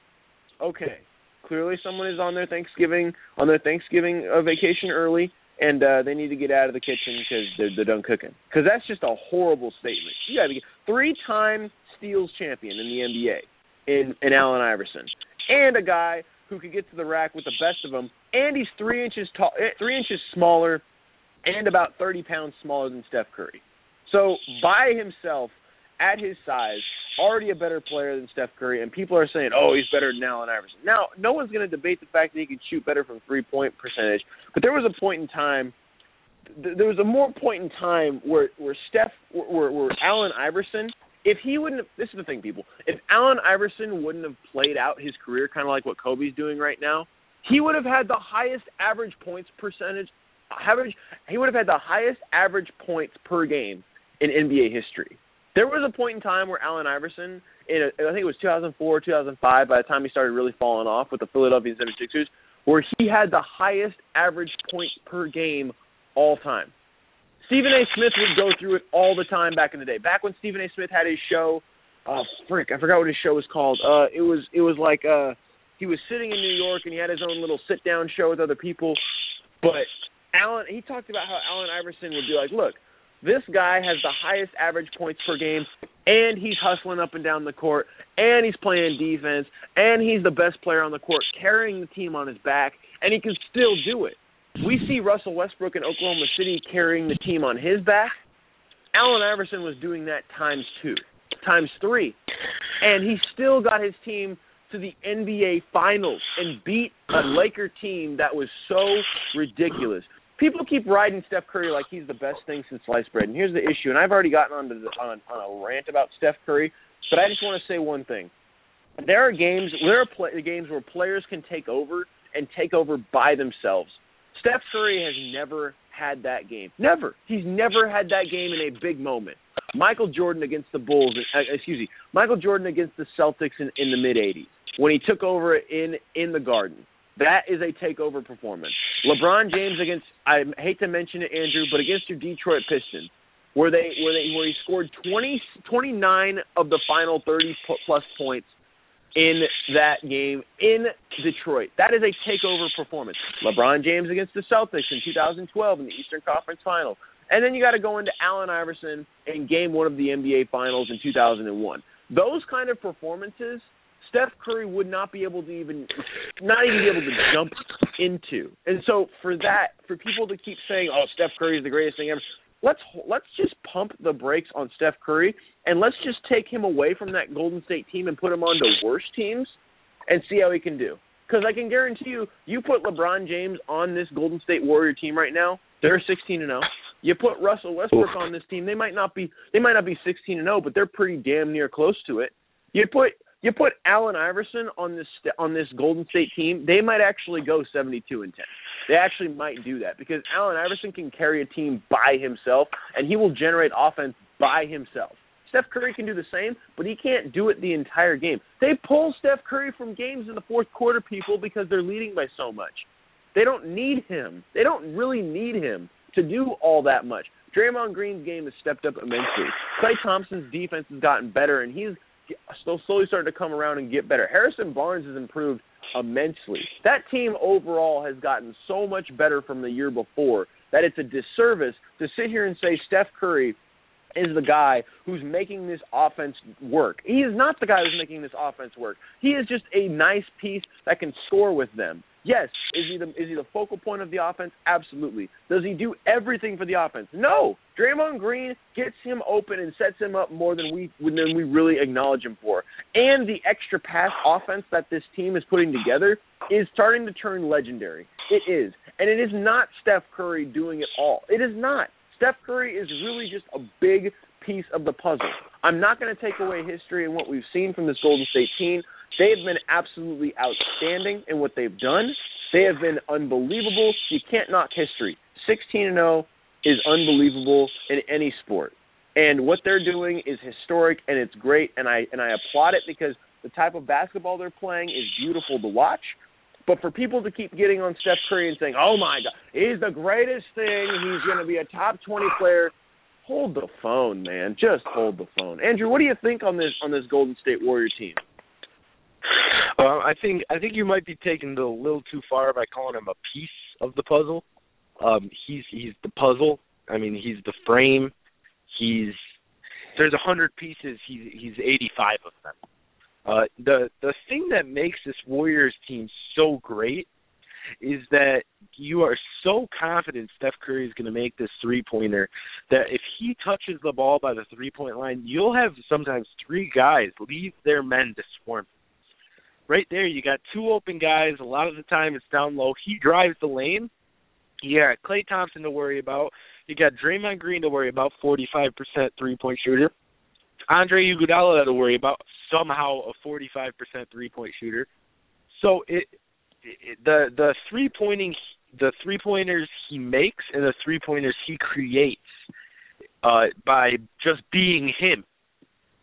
okay. Clearly, someone is on their Thanksgiving on their Thanksgiving uh, vacation early, and uh, they need to get out of the kitchen because they're, they're done cooking. Because that's just a horrible statement. You got to get three-time steals champion in the NBA in in Allen Iverson, and a guy who could get to the rack with the best of them, and he's three inches tall, eh, three inches smaller, and about thirty pounds smaller than Steph Curry. So by himself, at his size, already a better player than Steph Curry, and people are saying, "Oh, he's better than Allen Iverson." Now, no one's going to debate the fact that he can shoot better from three point percentage, but there was a point in time. There was a more point in time where where Steph, where, where Allen Iverson if he wouldn't have, this is the thing, people. If Allen Iverson wouldn't have played out his career kind of like what Kobe's doing right now, he would have had the highest average points percentage. Average, he would have had the highest average points per game in NBA history. There was a point in time where Allen Iverson, in a, I think it was 2004, 2005, by the time he started really falling off with the Philadelphia 76ers, where he had the highest average points per game all time. Stephen A. Smith would go through it all the time back in the day. Back when Stephen A. Smith had his show, oh frick, I forgot what his show was called. Uh, it was it was like uh, he was sitting in New York and he had his own little sit down show with other people. But Allen, he talked about how Allen Iverson would be like, look, this guy has the highest average points per game, and he's hustling up and down the court, and he's playing defense, and he's the best player on the court, carrying the team on his back, and he can still do it. We see Russell Westbrook in Oklahoma City carrying the team on his back. Allen Iverson was doing that times two, times three, and he still got his team to the NBA Finals and beat a Laker team that was so ridiculous. People keep riding Steph Curry like he's the best thing since sliced bread, and here's the issue. And I've already gotten on, the, on, on a rant about Steph Curry, but I just want to say one thing. There are games, there are play, games where players can take over and take over by themselves. Steph Curry has never had that game. Never. He's never had that game in a big moment. Michael Jordan against the Bulls, uh, excuse me, Michael Jordan against the Celtics in, in the mid '80s when he took over in in the Garden. That is a takeover performance. LeBron James against I hate to mention it, Andrew, but against your Detroit Pistons, where they where they where he scored 20, 29 of the final 30 plus points in that game in Detroit. That is a takeover performance. LeBron James against the Celtics in 2012 in the Eastern Conference Final. And then you got to go into Allen Iverson in game one of the NBA Finals in 2001. Those kind of performances, Steph Curry would not be able to even, not even be able to jump into. And so for that, for people to keep saying, "Oh, Steph Curry is the greatest thing ever," let's let's just pump the brakes on Steph Curry and let's just take him away from that Golden State team and put him on to worse teams and see how he can do. Because I can guarantee you, you put LeBron James on this Golden State Warrior team right now, they're 16 and 0. You put Russell Westbrook on this team, they might not be they might not be 16 and 0, but they're pretty damn near close to it. You put you put Allen Iverson on this on this Golden State team, they might actually go 72 and 10. They actually might do that because Allen Iverson can carry a team by himself and he will generate offense by himself. Steph Curry can do the same, but he can't do it the entire game. They pull Steph Curry from games in the fourth quarter, people, because they're leading by so much. They don't need him. They don't really need him to do all that much. Draymond Green's game has stepped up immensely. Klay Thompson's defense has gotten better, and he's still slowly starting to come around and get better. Harrison Barnes has improved immensely. That team overall has gotten so much better from the year before that it's a disservice to sit here and say Steph Curry is the guy who's making this offense work. He is not the guy who's making this offense work. He is just a nice piece that can score with them. Yes, is he the is he the focal point of the offense? Absolutely. Does he do everything for the offense? No. Draymond Green gets him open and sets him up more than we than we really acknowledge him for. And the extra pass offense that this team is putting together is starting to turn legendary. It is. And it is not Steph Curry doing it all. It is not. Steph Curry is really just a big piece of the puzzle. I'm not going to take away history and what we've seen from this Golden State team. They have been absolutely outstanding in what they've done. They have been unbelievable. You can't knock history. 16 and 0 is unbelievable in any sport. And what they're doing is historic and it's great and I and I applaud it because the type of basketball they're playing is beautiful to watch. But for people to keep getting on Steph Curry and saying, "Oh my God, he's the greatest thing. He's going to be a top 20 player," hold the phone, man. Just hold the phone. Andrew, what do you think on this on this Golden State Warrior team? Uh, I think I think you might be taking it a little too far by calling him a piece of the puzzle. Um, he's he's the puzzle. I mean, he's the frame. He's there's a hundred pieces. He's he's 85 of them. Uh, the the thing that makes this Warriors team so great is that you are so confident Steph Curry is going to make this three pointer that if he touches the ball by the three point line, you'll have sometimes three guys leave their men to swarm. Right there, you got two open guys. A lot of the time, it's down low. He drives the lane. Got Klay Thompson to worry about. You got Draymond Green to worry about, 45% three point shooter. Andre Iguodala to worry about, somehow a 45% three point shooter. So it, it the the three pointing the three pointers he makes and the three pointers he creates uh by just being him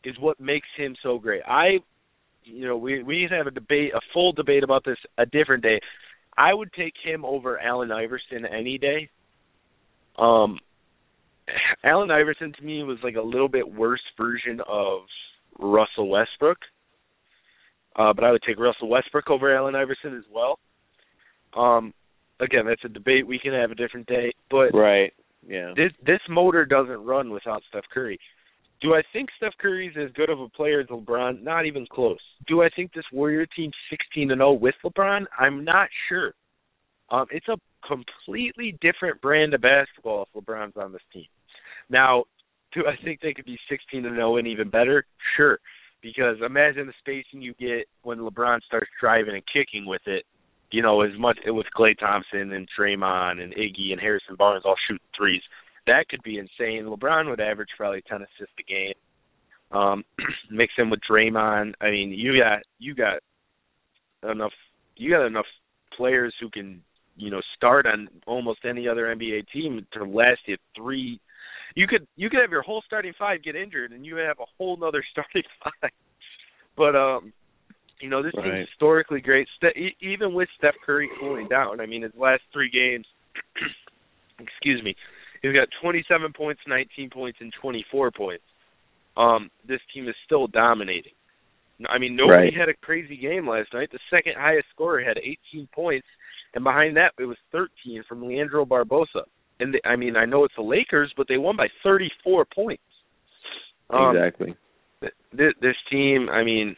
is what makes him so great. I you know, we we need to have a debate a full debate about this a different day. I would take him over Allen Iverson any day. Um Allen Iverson to me was like a little bit worse version of Russell Westbrook. Uh, but I would take Russell Westbrook over Allen Iverson as well. Um, again, that's a debate we can have a different day. But right, yeah, this this motor doesn't run without Steph Curry. Do I think Steph Curry's as good of a player as LeBron? Not even close. Do I think this Warrior team 16 and 0 with LeBron? I'm not sure. Um, it's a completely different brand of basketball if LeBron's on this team. Now, do I think they could be 16 and 0 and even better? Sure, because imagine the spacing you get when LeBron starts driving and kicking with it. You know, as much with Klay Thompson and Draymond and Iggy and Harrison Barnes all shooting threes, that could be insane. LeBron would average probably 10 assists a game. Um, mix him with Draymond. I mean, you got you got enough you got enough players who can you know start on almost any other NBA team to last you three you could you could have your whole starting five get injured and you have a whole nother starting five. But um, you know this right. team's historically great. Ste- even with Steph Curry cooling down, I mean his last three games, excuse me, he's got 27 points, 19 points, and 24 points. Um, this team is still dominating. I mean, nobody right. had a crazy game last night. The second highest scorer had 18 points, and behind that it was 13 from Leandro Barbosa and they, I mean I know it's the Lakers, but they won by 34 points. Um, exactly. Th- this team, I mean,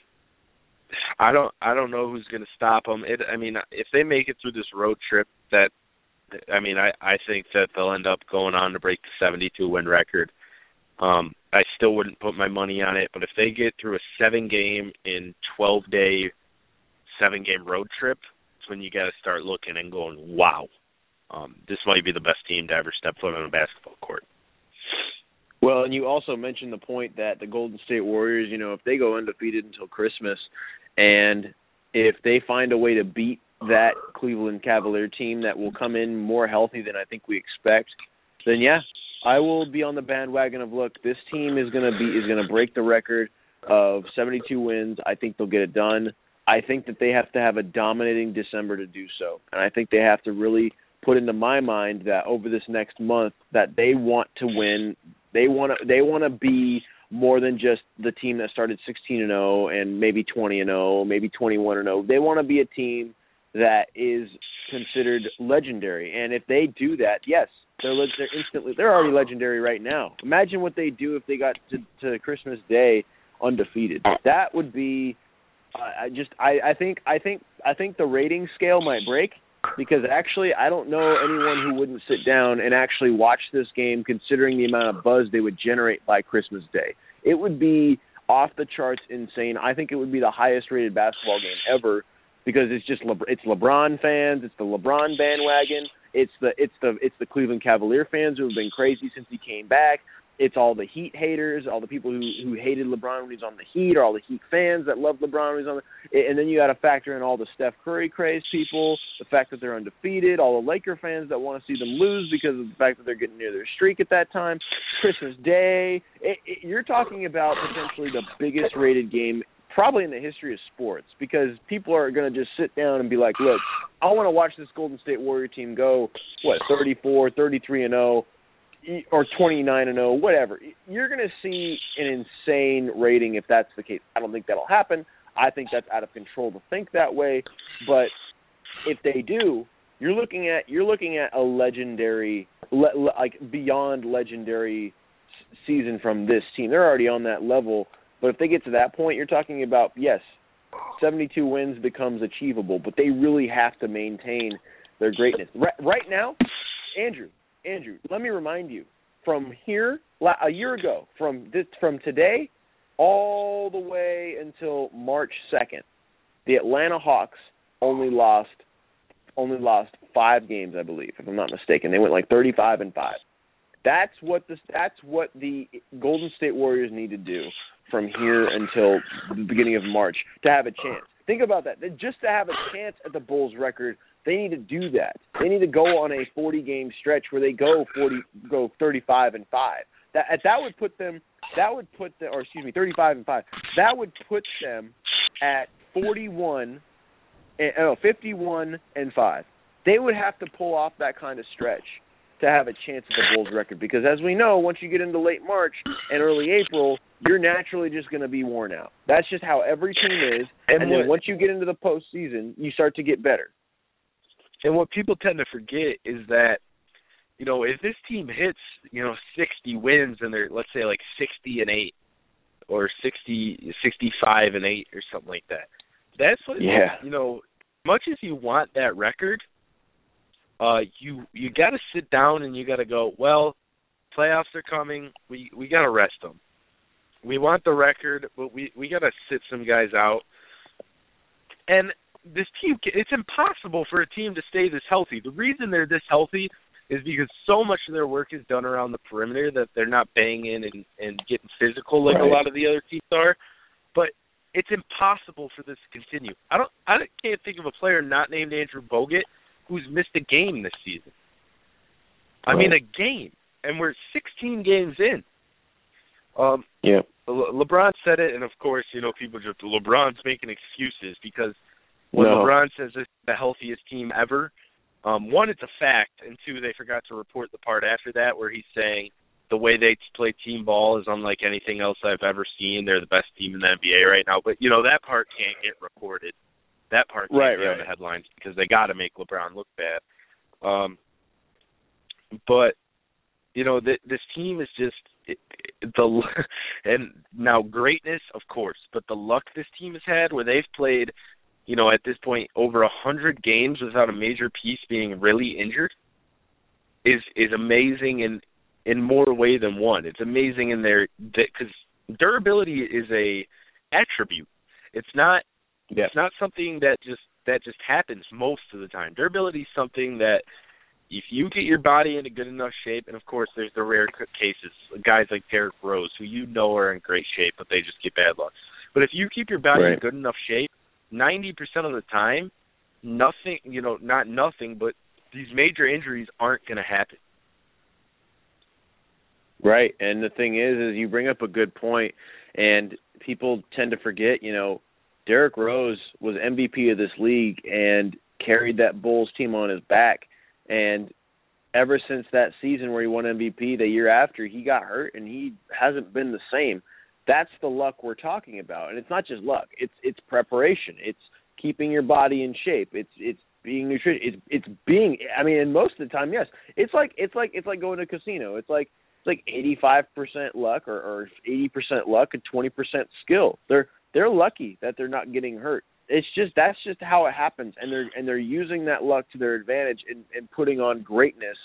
I don't I don't know who's going to stop them. It, I mean, if they make it through this road trip, that I mean, I I think that they'll end up going on to break the 72 win record. Um, I still wouldn't put my money on it, but if they get through a seven game in 12 day, seven game road trip, it's when you got to start looking and going, wow, um, this might be the best team to ever step foot on a basketball court. Well, and you also mentioned the point that the Golden State Warriors, you know, if they go undefeated until Christmas, and if they find a way to beat that Cleveland Cavalier team that will come in more healthy than I think we expect, then yeah, I will be on the bandwagon of look, this team is going to be is going to break the record of 72 wins. I think they'll get it done. I think that they have to have a dominating December to do so, and I think they have to really put into my mind that over this next month that they want to win. They want to they want to be more than just the team that started 16 and 0 and maybe 20 and 0, maybe 21 and 0. They want to be a team that is considered legendary. And if they do that, yes, they're they're instantly they're already legendary right now. Imagine what they do if they got to, to Christmas Day undefeated. That would be uh, I just I I think I think I think the rating scale might break because actually I don't know anyone who wouldn't sit down and actually watch this game considering the amount of buzz they would generate by Christmas Day. It would be off the charts insane. I think it would be the highest rated basketball game ever because it's just Le- it's LeBron fans, it's the LeBron bandwagon, it's the it's the it's the Cleveland Cavalier fans who have been crazy since he came back. It's all the Heat haters, all the people who who hated LeBron when he's on the Heat, or all the Heat fans that love LeBron when he's on the. And then you got to factor in all the Steph Curry craze people, the fact that they're undefeated, all the Laker fans that want to see them lose because of the fact that they're getting near their streak at that time, Christmas Day. It, it, you're talking about potentially the biggest rated game probably in the history of sports because people are going to just sit down and be like, look, I want to watch this Golden State Warrior team go what 34, 33 and 0 or 29 and 0, whatever. You're going to see an insane rating if that's the case. I don't think that'll happen. I think that's out of control to think that way, but if they do, you're looking at you're looking at a legendary le, like beyond legendary season from this team. They're already on that level, but if they get to that point, you're talking about yes, 72 wins becomes achievable, but they really have to maintain their greatness. Right now, Andrew, Andrew, let me remind you from here a year ago, from this from today all the way until March 2nd, the Atlanta Hawks only lost only lost 5 games, I believe, if I'm not mistaken. They went like 35 and 5. That's what the that's what the Golden State Warriors need to do from here until the beginning of March to have a chance. Think about that. Just to have a chance at the Bulls record, they need to do that. They need to go on a 40 game stretch where they go 40 go 35 and 5. That that would put them that would put the or excuse me 35 and 5. That would put them at 41 eh, eh, and oh, 51 and 5. They would have to pull off that kind of stretch to have a chance at the Bulls record because as we know, once you get into late March and early April, you're naturally just going to be worn out. That's just how every team is. And, and then once you get into the postseason, you start to get better. And what people tend to forget is that, you know, if this team hits, you know, 60 wins and they're let's say like 60 and 8 or 60 65 and 8 or something like that. That's what yeah. you know, much as you want that record, uh you you got to sit down and you got to go, well, playoffs are coming. We we got to rest them. We want the record, but we we got to sit some guys out. And this team it's impossible for a team to stay this healthy. The reason they're this healthy is because so much of their work is done around the perimeter that they're not banging and and getting physical like right. a lot of the other teams are. But it's impossible for this to continue. I don't I can't think of a player not named Andrew Bogut who's missed a game this season. I right. mean a game, and we're 16 games in. Um, yeah. Le- LeBron said it, and of course, you know, people just LeBron's making excuses because when no. LeBron says it's the healthiest team ever, um, one, it's a fact, and two, they forgot to report the part after that where he's saying the way they play team ball is unlike anything else I've ever seen. They're the best team in the NBA right now, but you know that part can't get reported. That part can't right, be right. on the headlines because they got to make LeBron look bad. Um, but you know th- this team is just it, it, the and now greatness, of course, but the luck this team has had where they've played you know, at this point, over a hundred games without a major piece being really injured is is amazing in in more way than one. It's amazing in their because durability is a attribute. It's not yeah. it's not something that just that just happens most of the time. Durability is something that if you get your body into good enough shape, and of course there's the rare cases, guys like Derrick Rose, who you know are in great shape, but they just get bad luck. But if you keep your body right. in good enough shape, ninety percent of the time, nothing, you know, not nothing, but these major injuries aren't going to happen. Right, and the thing is, is you bring up a good point, and people tend to forget. You know, Derrick Rose was MVP of this league and carried that Bulls team on his back, and ever since that season where he won MVP, the year after he got hurt, and he hasn't been the same. That's the luck we're talking about, and it's not just luck. It's it's preparation. It's keeping your body in shape. It's it's being nutritious. It's it's being. I mean, and most of the time, yes. It's like it's like it's like going to a casino. It's like it's like eighty five percent luck or or eighty percent luck and twenty percent skill. They're they're lucky that they're not getting hurt. It's just that's just how it happens, and they're and they're using that luck to their advantage and, and putting on greatness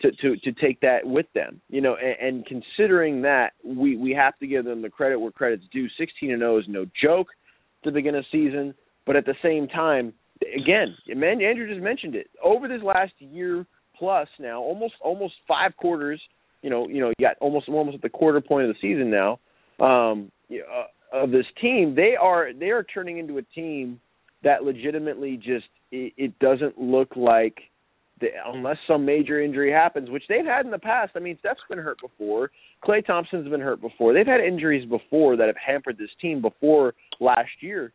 to to to take that with them. You know, and, and considering that, we we have to give them the credit where credit's due. 16 and 0 is no joke to begin a season, but at the same time, again, Andrew just mentioned it. Over this last year plus now, almost almost five quarters, you know, you know, you got almost almost at the quarter point of the season now. Um, uh, of this team, they are they are turning into a team that legitimately just it, it doesn't look like the, unless some major injury happens, which they've had in the past. I mean, Steph's been hurt before. Klay Thompson's been hurt before. They've had injuries before that have hampered this team before last year.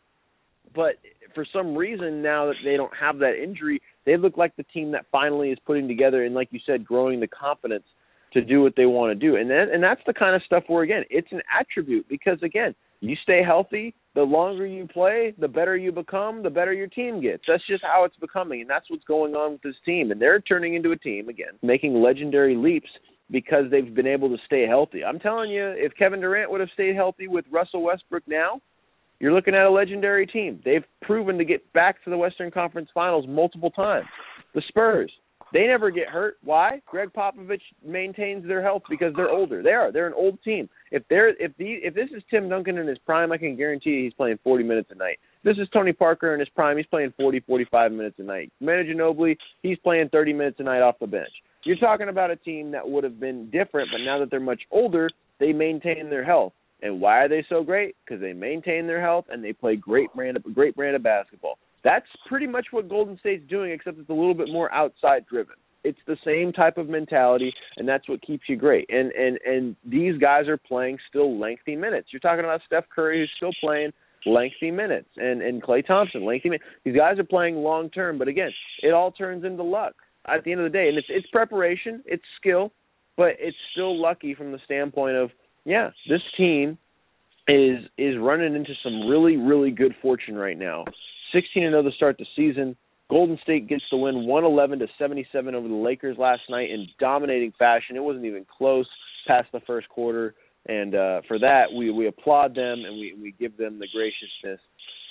But for some reason now that they don't have that injury, they look like the team that finally is putting together and like you said, growing the confidence to do what they want to do. And then and that's the kind of stuff where again, it's an attribute because again, you stay healthy, the longer you play, the better you become, the better your team gets. That's just how it's becoming and that's what's going on with this team and they're turning into a team again, making legendary leaps because they've been able to stay healthy. I'm telling you, if Kevin Durant would have stayed healthy with Russell Westbrook now, you're looking at a legendary team. They've proven to get back to the Western Conference Finals multiple times. The Spurs, they never get hurt. Why? Gregg Popovich maintains their health because they're older. They are. They're an old team. If they're if the if this is Tim Duncan in his prime, I can guarantee you he's playing 40 minutes a night. This is Tony Parker in his prime. He's playing 40, 45 minutes a night. Manu Ginobili, he's playing 30 minutes a night off the bench. You're talking about a team that would have been different, but now that they're much older, they maintain their health. And why are they so great? Because they maintain their health and they play great brand of great brand of basketball. That's pretty much what Golden State's doing, except it's a little bit more outside driven. It's the same type of mentality, and that's what keeps you great. And and and these guys are playing still lengthy minutes. You're talking about Steph Curry, who's still playing lengthy minutes, and and Klay Thompson, lengthy minutes. These guys are playing long term, but again, it all turns into luck at the end of the day. And it's it's preparation, it's skill, but it's still lucky from the standpoint of yeah, this team is is running into some really really good fortune right now. 16 and 0 to start the season. Golden State gets the win 111 to 77 over the Lakers last night in dominating fashion. It wasn't even close past the first quarter, and uh, for that we we applaud them and we we give them the graciousness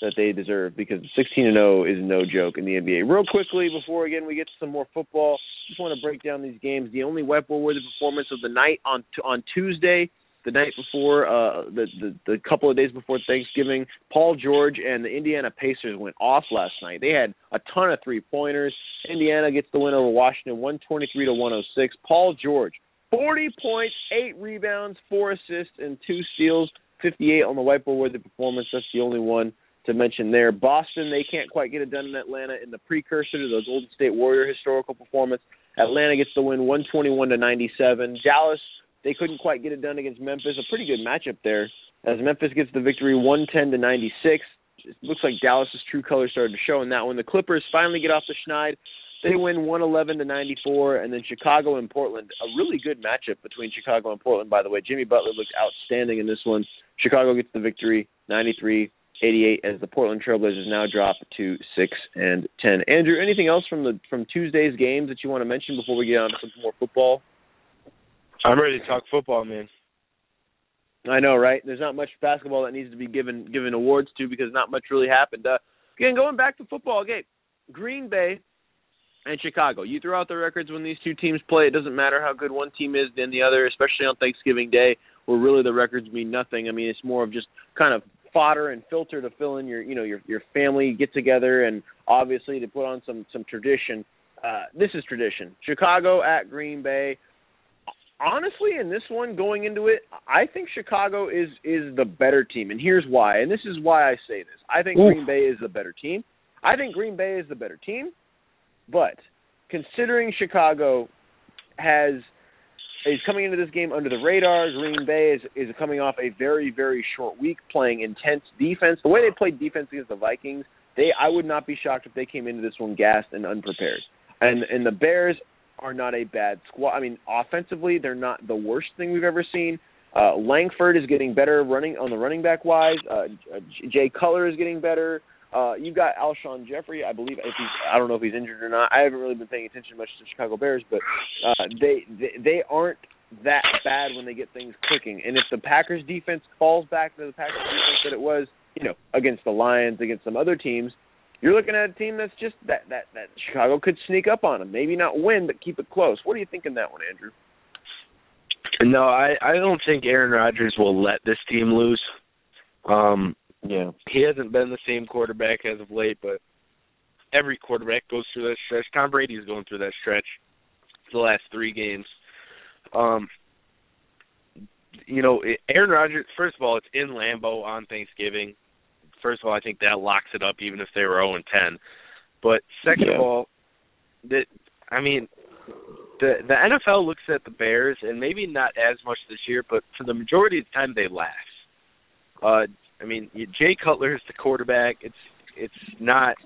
that they deserve because 16 and 0 is no joke in the NBA. Real quickly before again we get to some more football, just want to break down these games. The only whiteboard worthy performance of the night on on Tuesday the night before, uh, the, the the couple of days before Thanksgiving, Paul George and the Indiana Pacers went off last night. They had a ton of three pointers. Indiana gets the win over Washington, 123 to 106. Paul George, 40 points, eight rebounds, four assists, and two steals. 58 on the whiteboard worthy performance. That's the only one to mention there. Boston, they can't quite get it done in Atlanta in the precursor to the Golden State Warrior historical performance. Atlanta gets the win 121 to 97. Dallas they couldn't quite get it done against Memphis. A pretty good matchup there, as Memphis gets the victory 110 to 96. It looks like Dallas's true colors started to show in that one. The Clippers finally get off the schneid. They win 111 to 94, and then Chicago and Portland. A really good matchup between Chicago and Portland, by the way. Jimmy Butler looked outstanding in this one. Chicago gets the victory 93 88 as the Portland Trailblazers now drop to 6 and 10. Andrew, anything else from the from Tuesday's games that you want to mention before we get on to some more football? I'm ready to talk football, man. I know, right? There's not much basketball that needs to be given given awards to because not much really happened. Uh, again, going back to football, again, Green Bay and Chicago. You throw out the records when these two teams play. It doesn't matter how good one team is than the other, especially on Thanksgiving Day, where really the records mean nothing. I mean, it's more of just kind of fodder and filter to fill in your you know your your family get together and obviously to put on some some tradition. Uh, this is tradition. Chicago at Green Bay honestly, in this one going into it, I think Chicago is is the better team, and here's why. And this is why I say this. I think Ooh. Green Bay is the better team. I think Green Bay is the better team, but considering Chicago has is coming into this game under the radar, Green Bay is is coming off a very very short week playing intense defense. The way they played defense against the Vikings, they I would not be shocked if they came into this one gassed and unprepared. And and the Bears are not a bad squad. I mean, offensively, they're not the worst thing we've ever seen. Uh, Langford is getting better running on the running back wise. Uh, Jay Cutler is getting better. Uh, you've got Alshon Jeffery, I believe. If he's, I don't know if he's injured or not. I haven't really been paying attention much to the Chicago Bears, but uh, they, they they aren't that bad when they get things clicking. And if the Packers defense falls back to the Packers defense that it was, you know, against the Lions, against some other teams, you're looking at a team that's just that that that Chicago could sneak up on them. Maybe not win, but keep it close. What do you think in that one, Andrew? No, I I don't think Aaron Rodgers will let this team lose. Um, yeah, he hasn't been the same quarterback as of late, but every quarterback goes through that stretch. Tom Brady is going through that stretch the last three games. Um, you know, Aaron Rodgers. First of all, it's in Lambeau on Thanksgiving. First of all, I think that locks it up, even if they were zero and ten. But second Yeah. of all, that I mean, the the NFL looks at the Bears, and maybe not as much this year, but for the majority of the time they laugh. Uh, I mean, Jay Cutler is the quarterback. It's it's not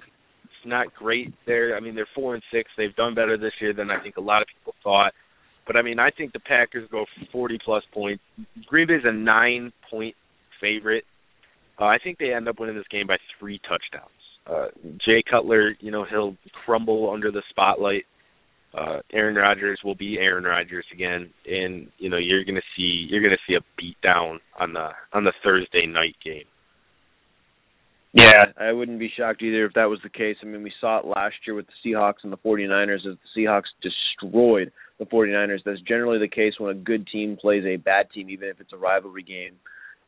it's not great there. I mean, they're four and six. They've done better this year than I think a lot of people thought. But I mean, I think the Packers go 40 plus points. Green Bay's a nine point favorite. Uh, I think they end up winning this game by three touchdowns. Uh, Jay Cutler, you know, he'll crumble under the spotlight. Uh, Aaron Rodgers will be Aaron Rodgers again, and you know you're gonna see you're gonna see a beat down on the on the Thursday night game. Yeah, I wouldn't be shocked either if that was the case. I mean, we saw it last year with the Seahawks and the 49ers as the Seahawks destroyed the 49ers. That's generally the case when a good team plays a bad team, even if it's a rivalry game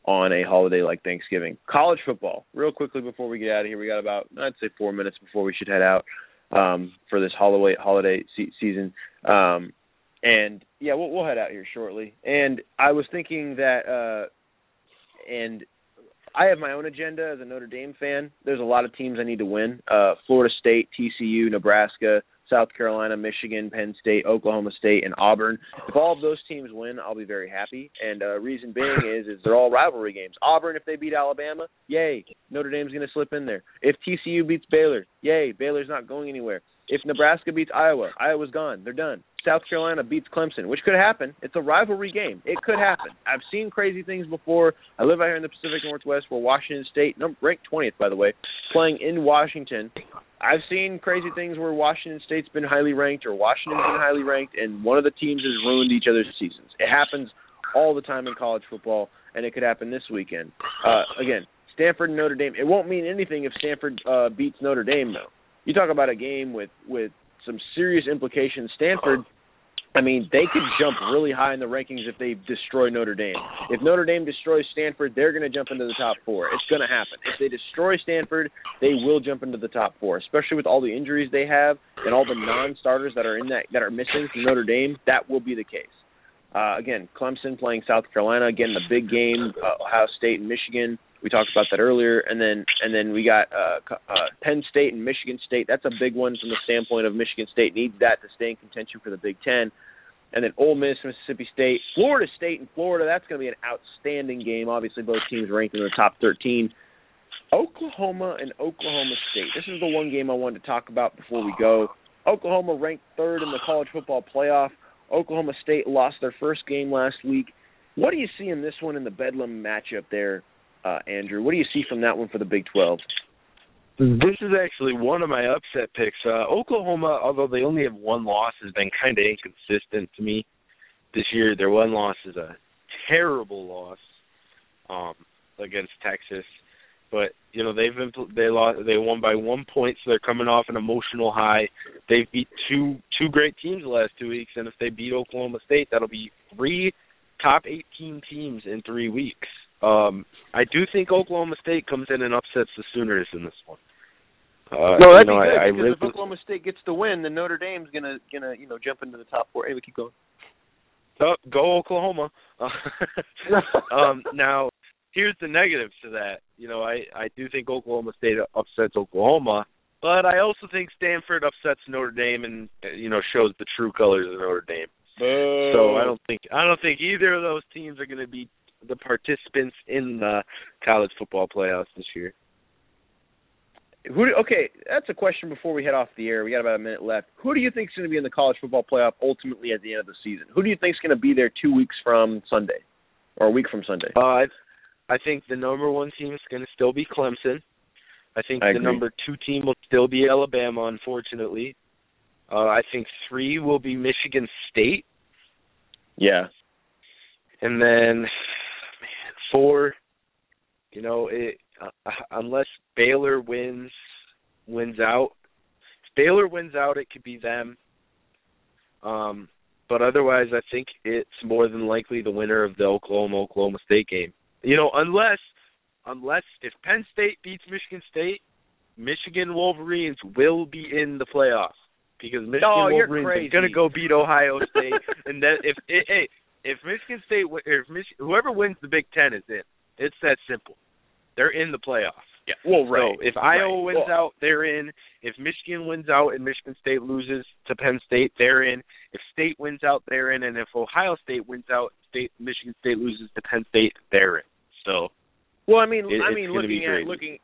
on a holiday like Thanksgiving. College football, real quickly before we get out of here, we got about, I'd say, four minutes before we should head out um, for this holiday, holiday se- season. Um, and, yeah, we'll, we'll head out here shortly. And I was thinking that, uh, and I have my own agenda as a Notre Dame fan. There's a lot of teams I need to win. Uh, Florida State, TCU, Nebraska, South Carolina, Michigan, Penn State, Oklahoma State, and Auburn. If all of those teams win, I'll be very happy. And uh, reason being is is they're all rivalry games. Auburn, if they beat Alabama, yay, Notre Dame's going to slip in there. If TCU beats Baylor, yay, Baylor's not going anywhere. If Nebraska beats Iowa, Iowa's gone. They're done. South Carolina beats Clemson, which could happen. It's a rivalry game. It could happen. I've seen crazy things before. I live out here in the Pacific Northwest where Washington State, ranked 20th by the way, playing in Washington. I've seen crazy things where Washington State's been highly ranked or Washington's been highly ranked, and one of the teams has ruined each other's seasons. It happens all the time in college football, and it could happen this weekend. Uh, again, Stanford and Notre Dame. It won't mean anything if Stanford uh, beats Notre Dame, though. You talk about a game with with some serious implications. Stanford, I mean, they could jump really high in the rankings if they destroy Notre Dame. If Notre Dame destroys Stanford, they're going to jump into the top four. It's going to happen. If they destroy Stanford, they will jump into the top four, especially with all the injuries they have and all the non-starters that are in that that are missing from Notre Dame. That will be the case. Uh, again, Clemson playing South Carolina. Again, the big game, uh, Ohio State and Michigan. We talked about that earlier, and then and then we got uh, uh, Penn State and Michigan State. That's a big one from the standpoint of Michigan State needs that to stay in contention for the Big Ten. And then Ole Miss, Mississippi State, Florida State, and Florida. That's going to be an outstanding game. Obviously, both teams ranked in the top 13. Oklahoma and Oklahoma State. This is the one game I wanted to talk about before we go. Oklahoma ranked third in the college football playoff. Oklahoma State lost their first game last week. What do you see in this one in the Bedlam matchup there, uh, Andrew? What do you see from that one for the Big 12? This is actually one of my upset picks. Uh, Oklahoma, although they only have one loss, has been kind of inconsistent to me this year. Their one loss is a terrible loss um, against Texas, but you know they've been they lost they won by one point, so they're coming off an emotional high. They've beat two two great teams the last two weeks, and if they beat Oklahoma State, that'll be three top 18 teams in three weeks. Um, I do think Oklahoma State comes in and upsets the Sooners in this one. Uh, no, you that'd know, be good I, I because really if Oklahoma State gets the win, then Notre Dame's gonna gonna you know jump into the top four. Hey, we keep going. Oh, go Oklahoma. um, now, here's the negatives to that. You know, I I do think Oklahoma State upsets Oklahoma, but I also think Stanford upsets Notre Dame and uh, you know shows the true colors of Notre Dame. So I don't think I don't think either of those teams are going to be the participants in the college football playoffs this year. Who? Do, okay, that's a question before we head off the air. We got about a minute left. Who do you think is going to be in the college football playoff ultimately at the end of the season? Who do you think is going to be there two weeks from Sunday, or a week from Sunday? Uh, I I think the number one team is going to still be Clemson. I think I the agree. number two team will still be Alabama, unfortunately. Uh, I think three will be Michigan State, Yeah. and then four. You know, it, uh, unless Baylor wins wins out, if Baylor wins out, it could be them. Um, but otherwise, I think it's more than likely the winner of the Oklahoma Oklahoma State game. You know, unless unless if Penn State beats Michigan State, Michigan Wolverines will be in the playoffs because Michigan Oh, Wolverines are going to go beat Ohio State, and then if it, hey if Michigan State, if Mich- whoever wins the Big Ten is in, it's that simple. They're in the playoffs. Yeah. Well, right. So if Iowa right. wins well, out, they're in. If Michigan wins out and Michigan State loses to Penn State, they're in. If State wins out, they're in. And if Ohio State wins out, State Michigan State loses to Penn State, they're in. So. Well, I mean, it, I mean, looking at looking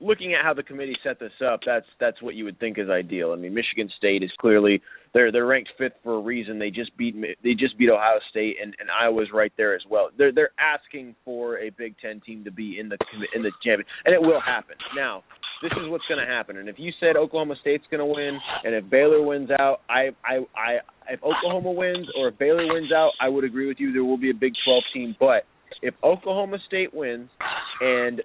looking at how the committee set this up, that's that's what you would think is ideal. I mean, Michigan State is clearly they're they're ranked fifth for a reason. They just beat they just beat Ohio State, and and Iowa's right there as well. They're they're asking for a Big Ten team to be in the in the champion, and it will happen. Now, this is what's going to happen. And if you said Oklahoma State's going to win, and if Baylor wins out, I I I if Oklahoma wins or if Baylor wins out, I would agree with you. There will be a Big 12 team, but if Oklahoma State wins and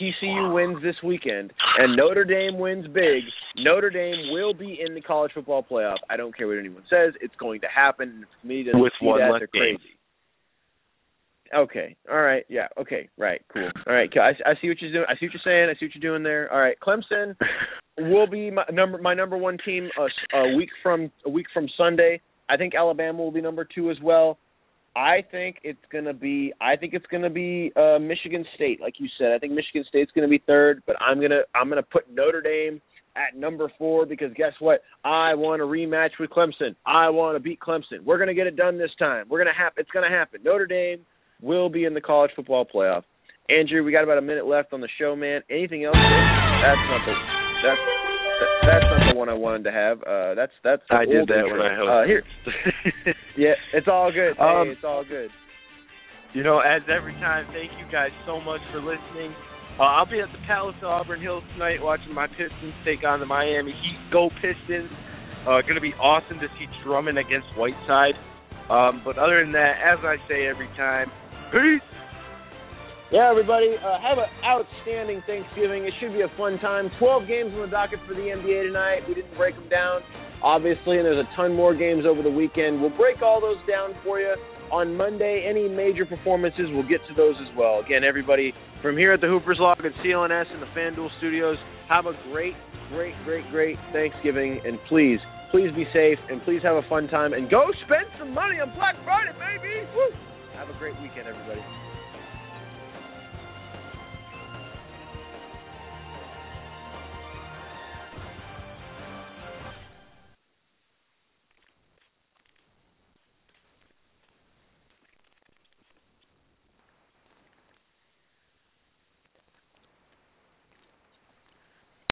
TCU wins this weekend and Notre Dame wins big, Notre Dame will be in the college football playoff. I don't care what anyone says; it's going to happen. If me doesn't with see one that, they're game. crazy. Okay. All right. Yeah. Okay. Right. Cool. All right. I, I see what you're doing. I see what you're saying. I see what you're doing there. All right. Clemson will be my number my number one team a, a week from a week from Sunday. I think Alabama will be number two as well. I think it's gonna be I think it's gonna be uh Michigan State, like you said. I think Michigan State's gonna be third, but I'm gonna I'm gonna put Notre Dame at number four because guess what? I want a rematch with Clemson. I want to beat Clemson. We're gonna get it done this time. We're gonna happen. It's gonna happen. Notre Dame will be in the college football playoff. Andrew, we got about a minute left on the show, man. Anything else? That's not the that's that's not the one I wanted to have. Uh, that's that's. I did that when I Uh, here, yeah, it's all good. Hey, Um, it's all good. You know, as every time, thank you guys so much for listening. Uh, I'll be at the Palace of Auburn Hills tonight watching my Pistons take on the Miami Heat. Go Pistons! Uh, going to be awesome to see Drummond against Whiteside. Um, but other than that, as I say every time, peace. Yeah, everybody, uh, have an outstanding Thanksgiving. It should be a fun time. 12 games on the docket for the NBA tonight. We didn't break them down, obviously, and there's a ton more games over the weekend. We'll break all those down for you on Monday. Any major performances, we'll get to those as well. Again, everybody, from here at the Hoopers Log at CLNS and the FanDuel Studios, have a great, great, great, great Thanksgiving, and please, please be safe, and please have a fun time, and go spend some money on Black Friday, baby! Woo! Have a great weekend, everybody.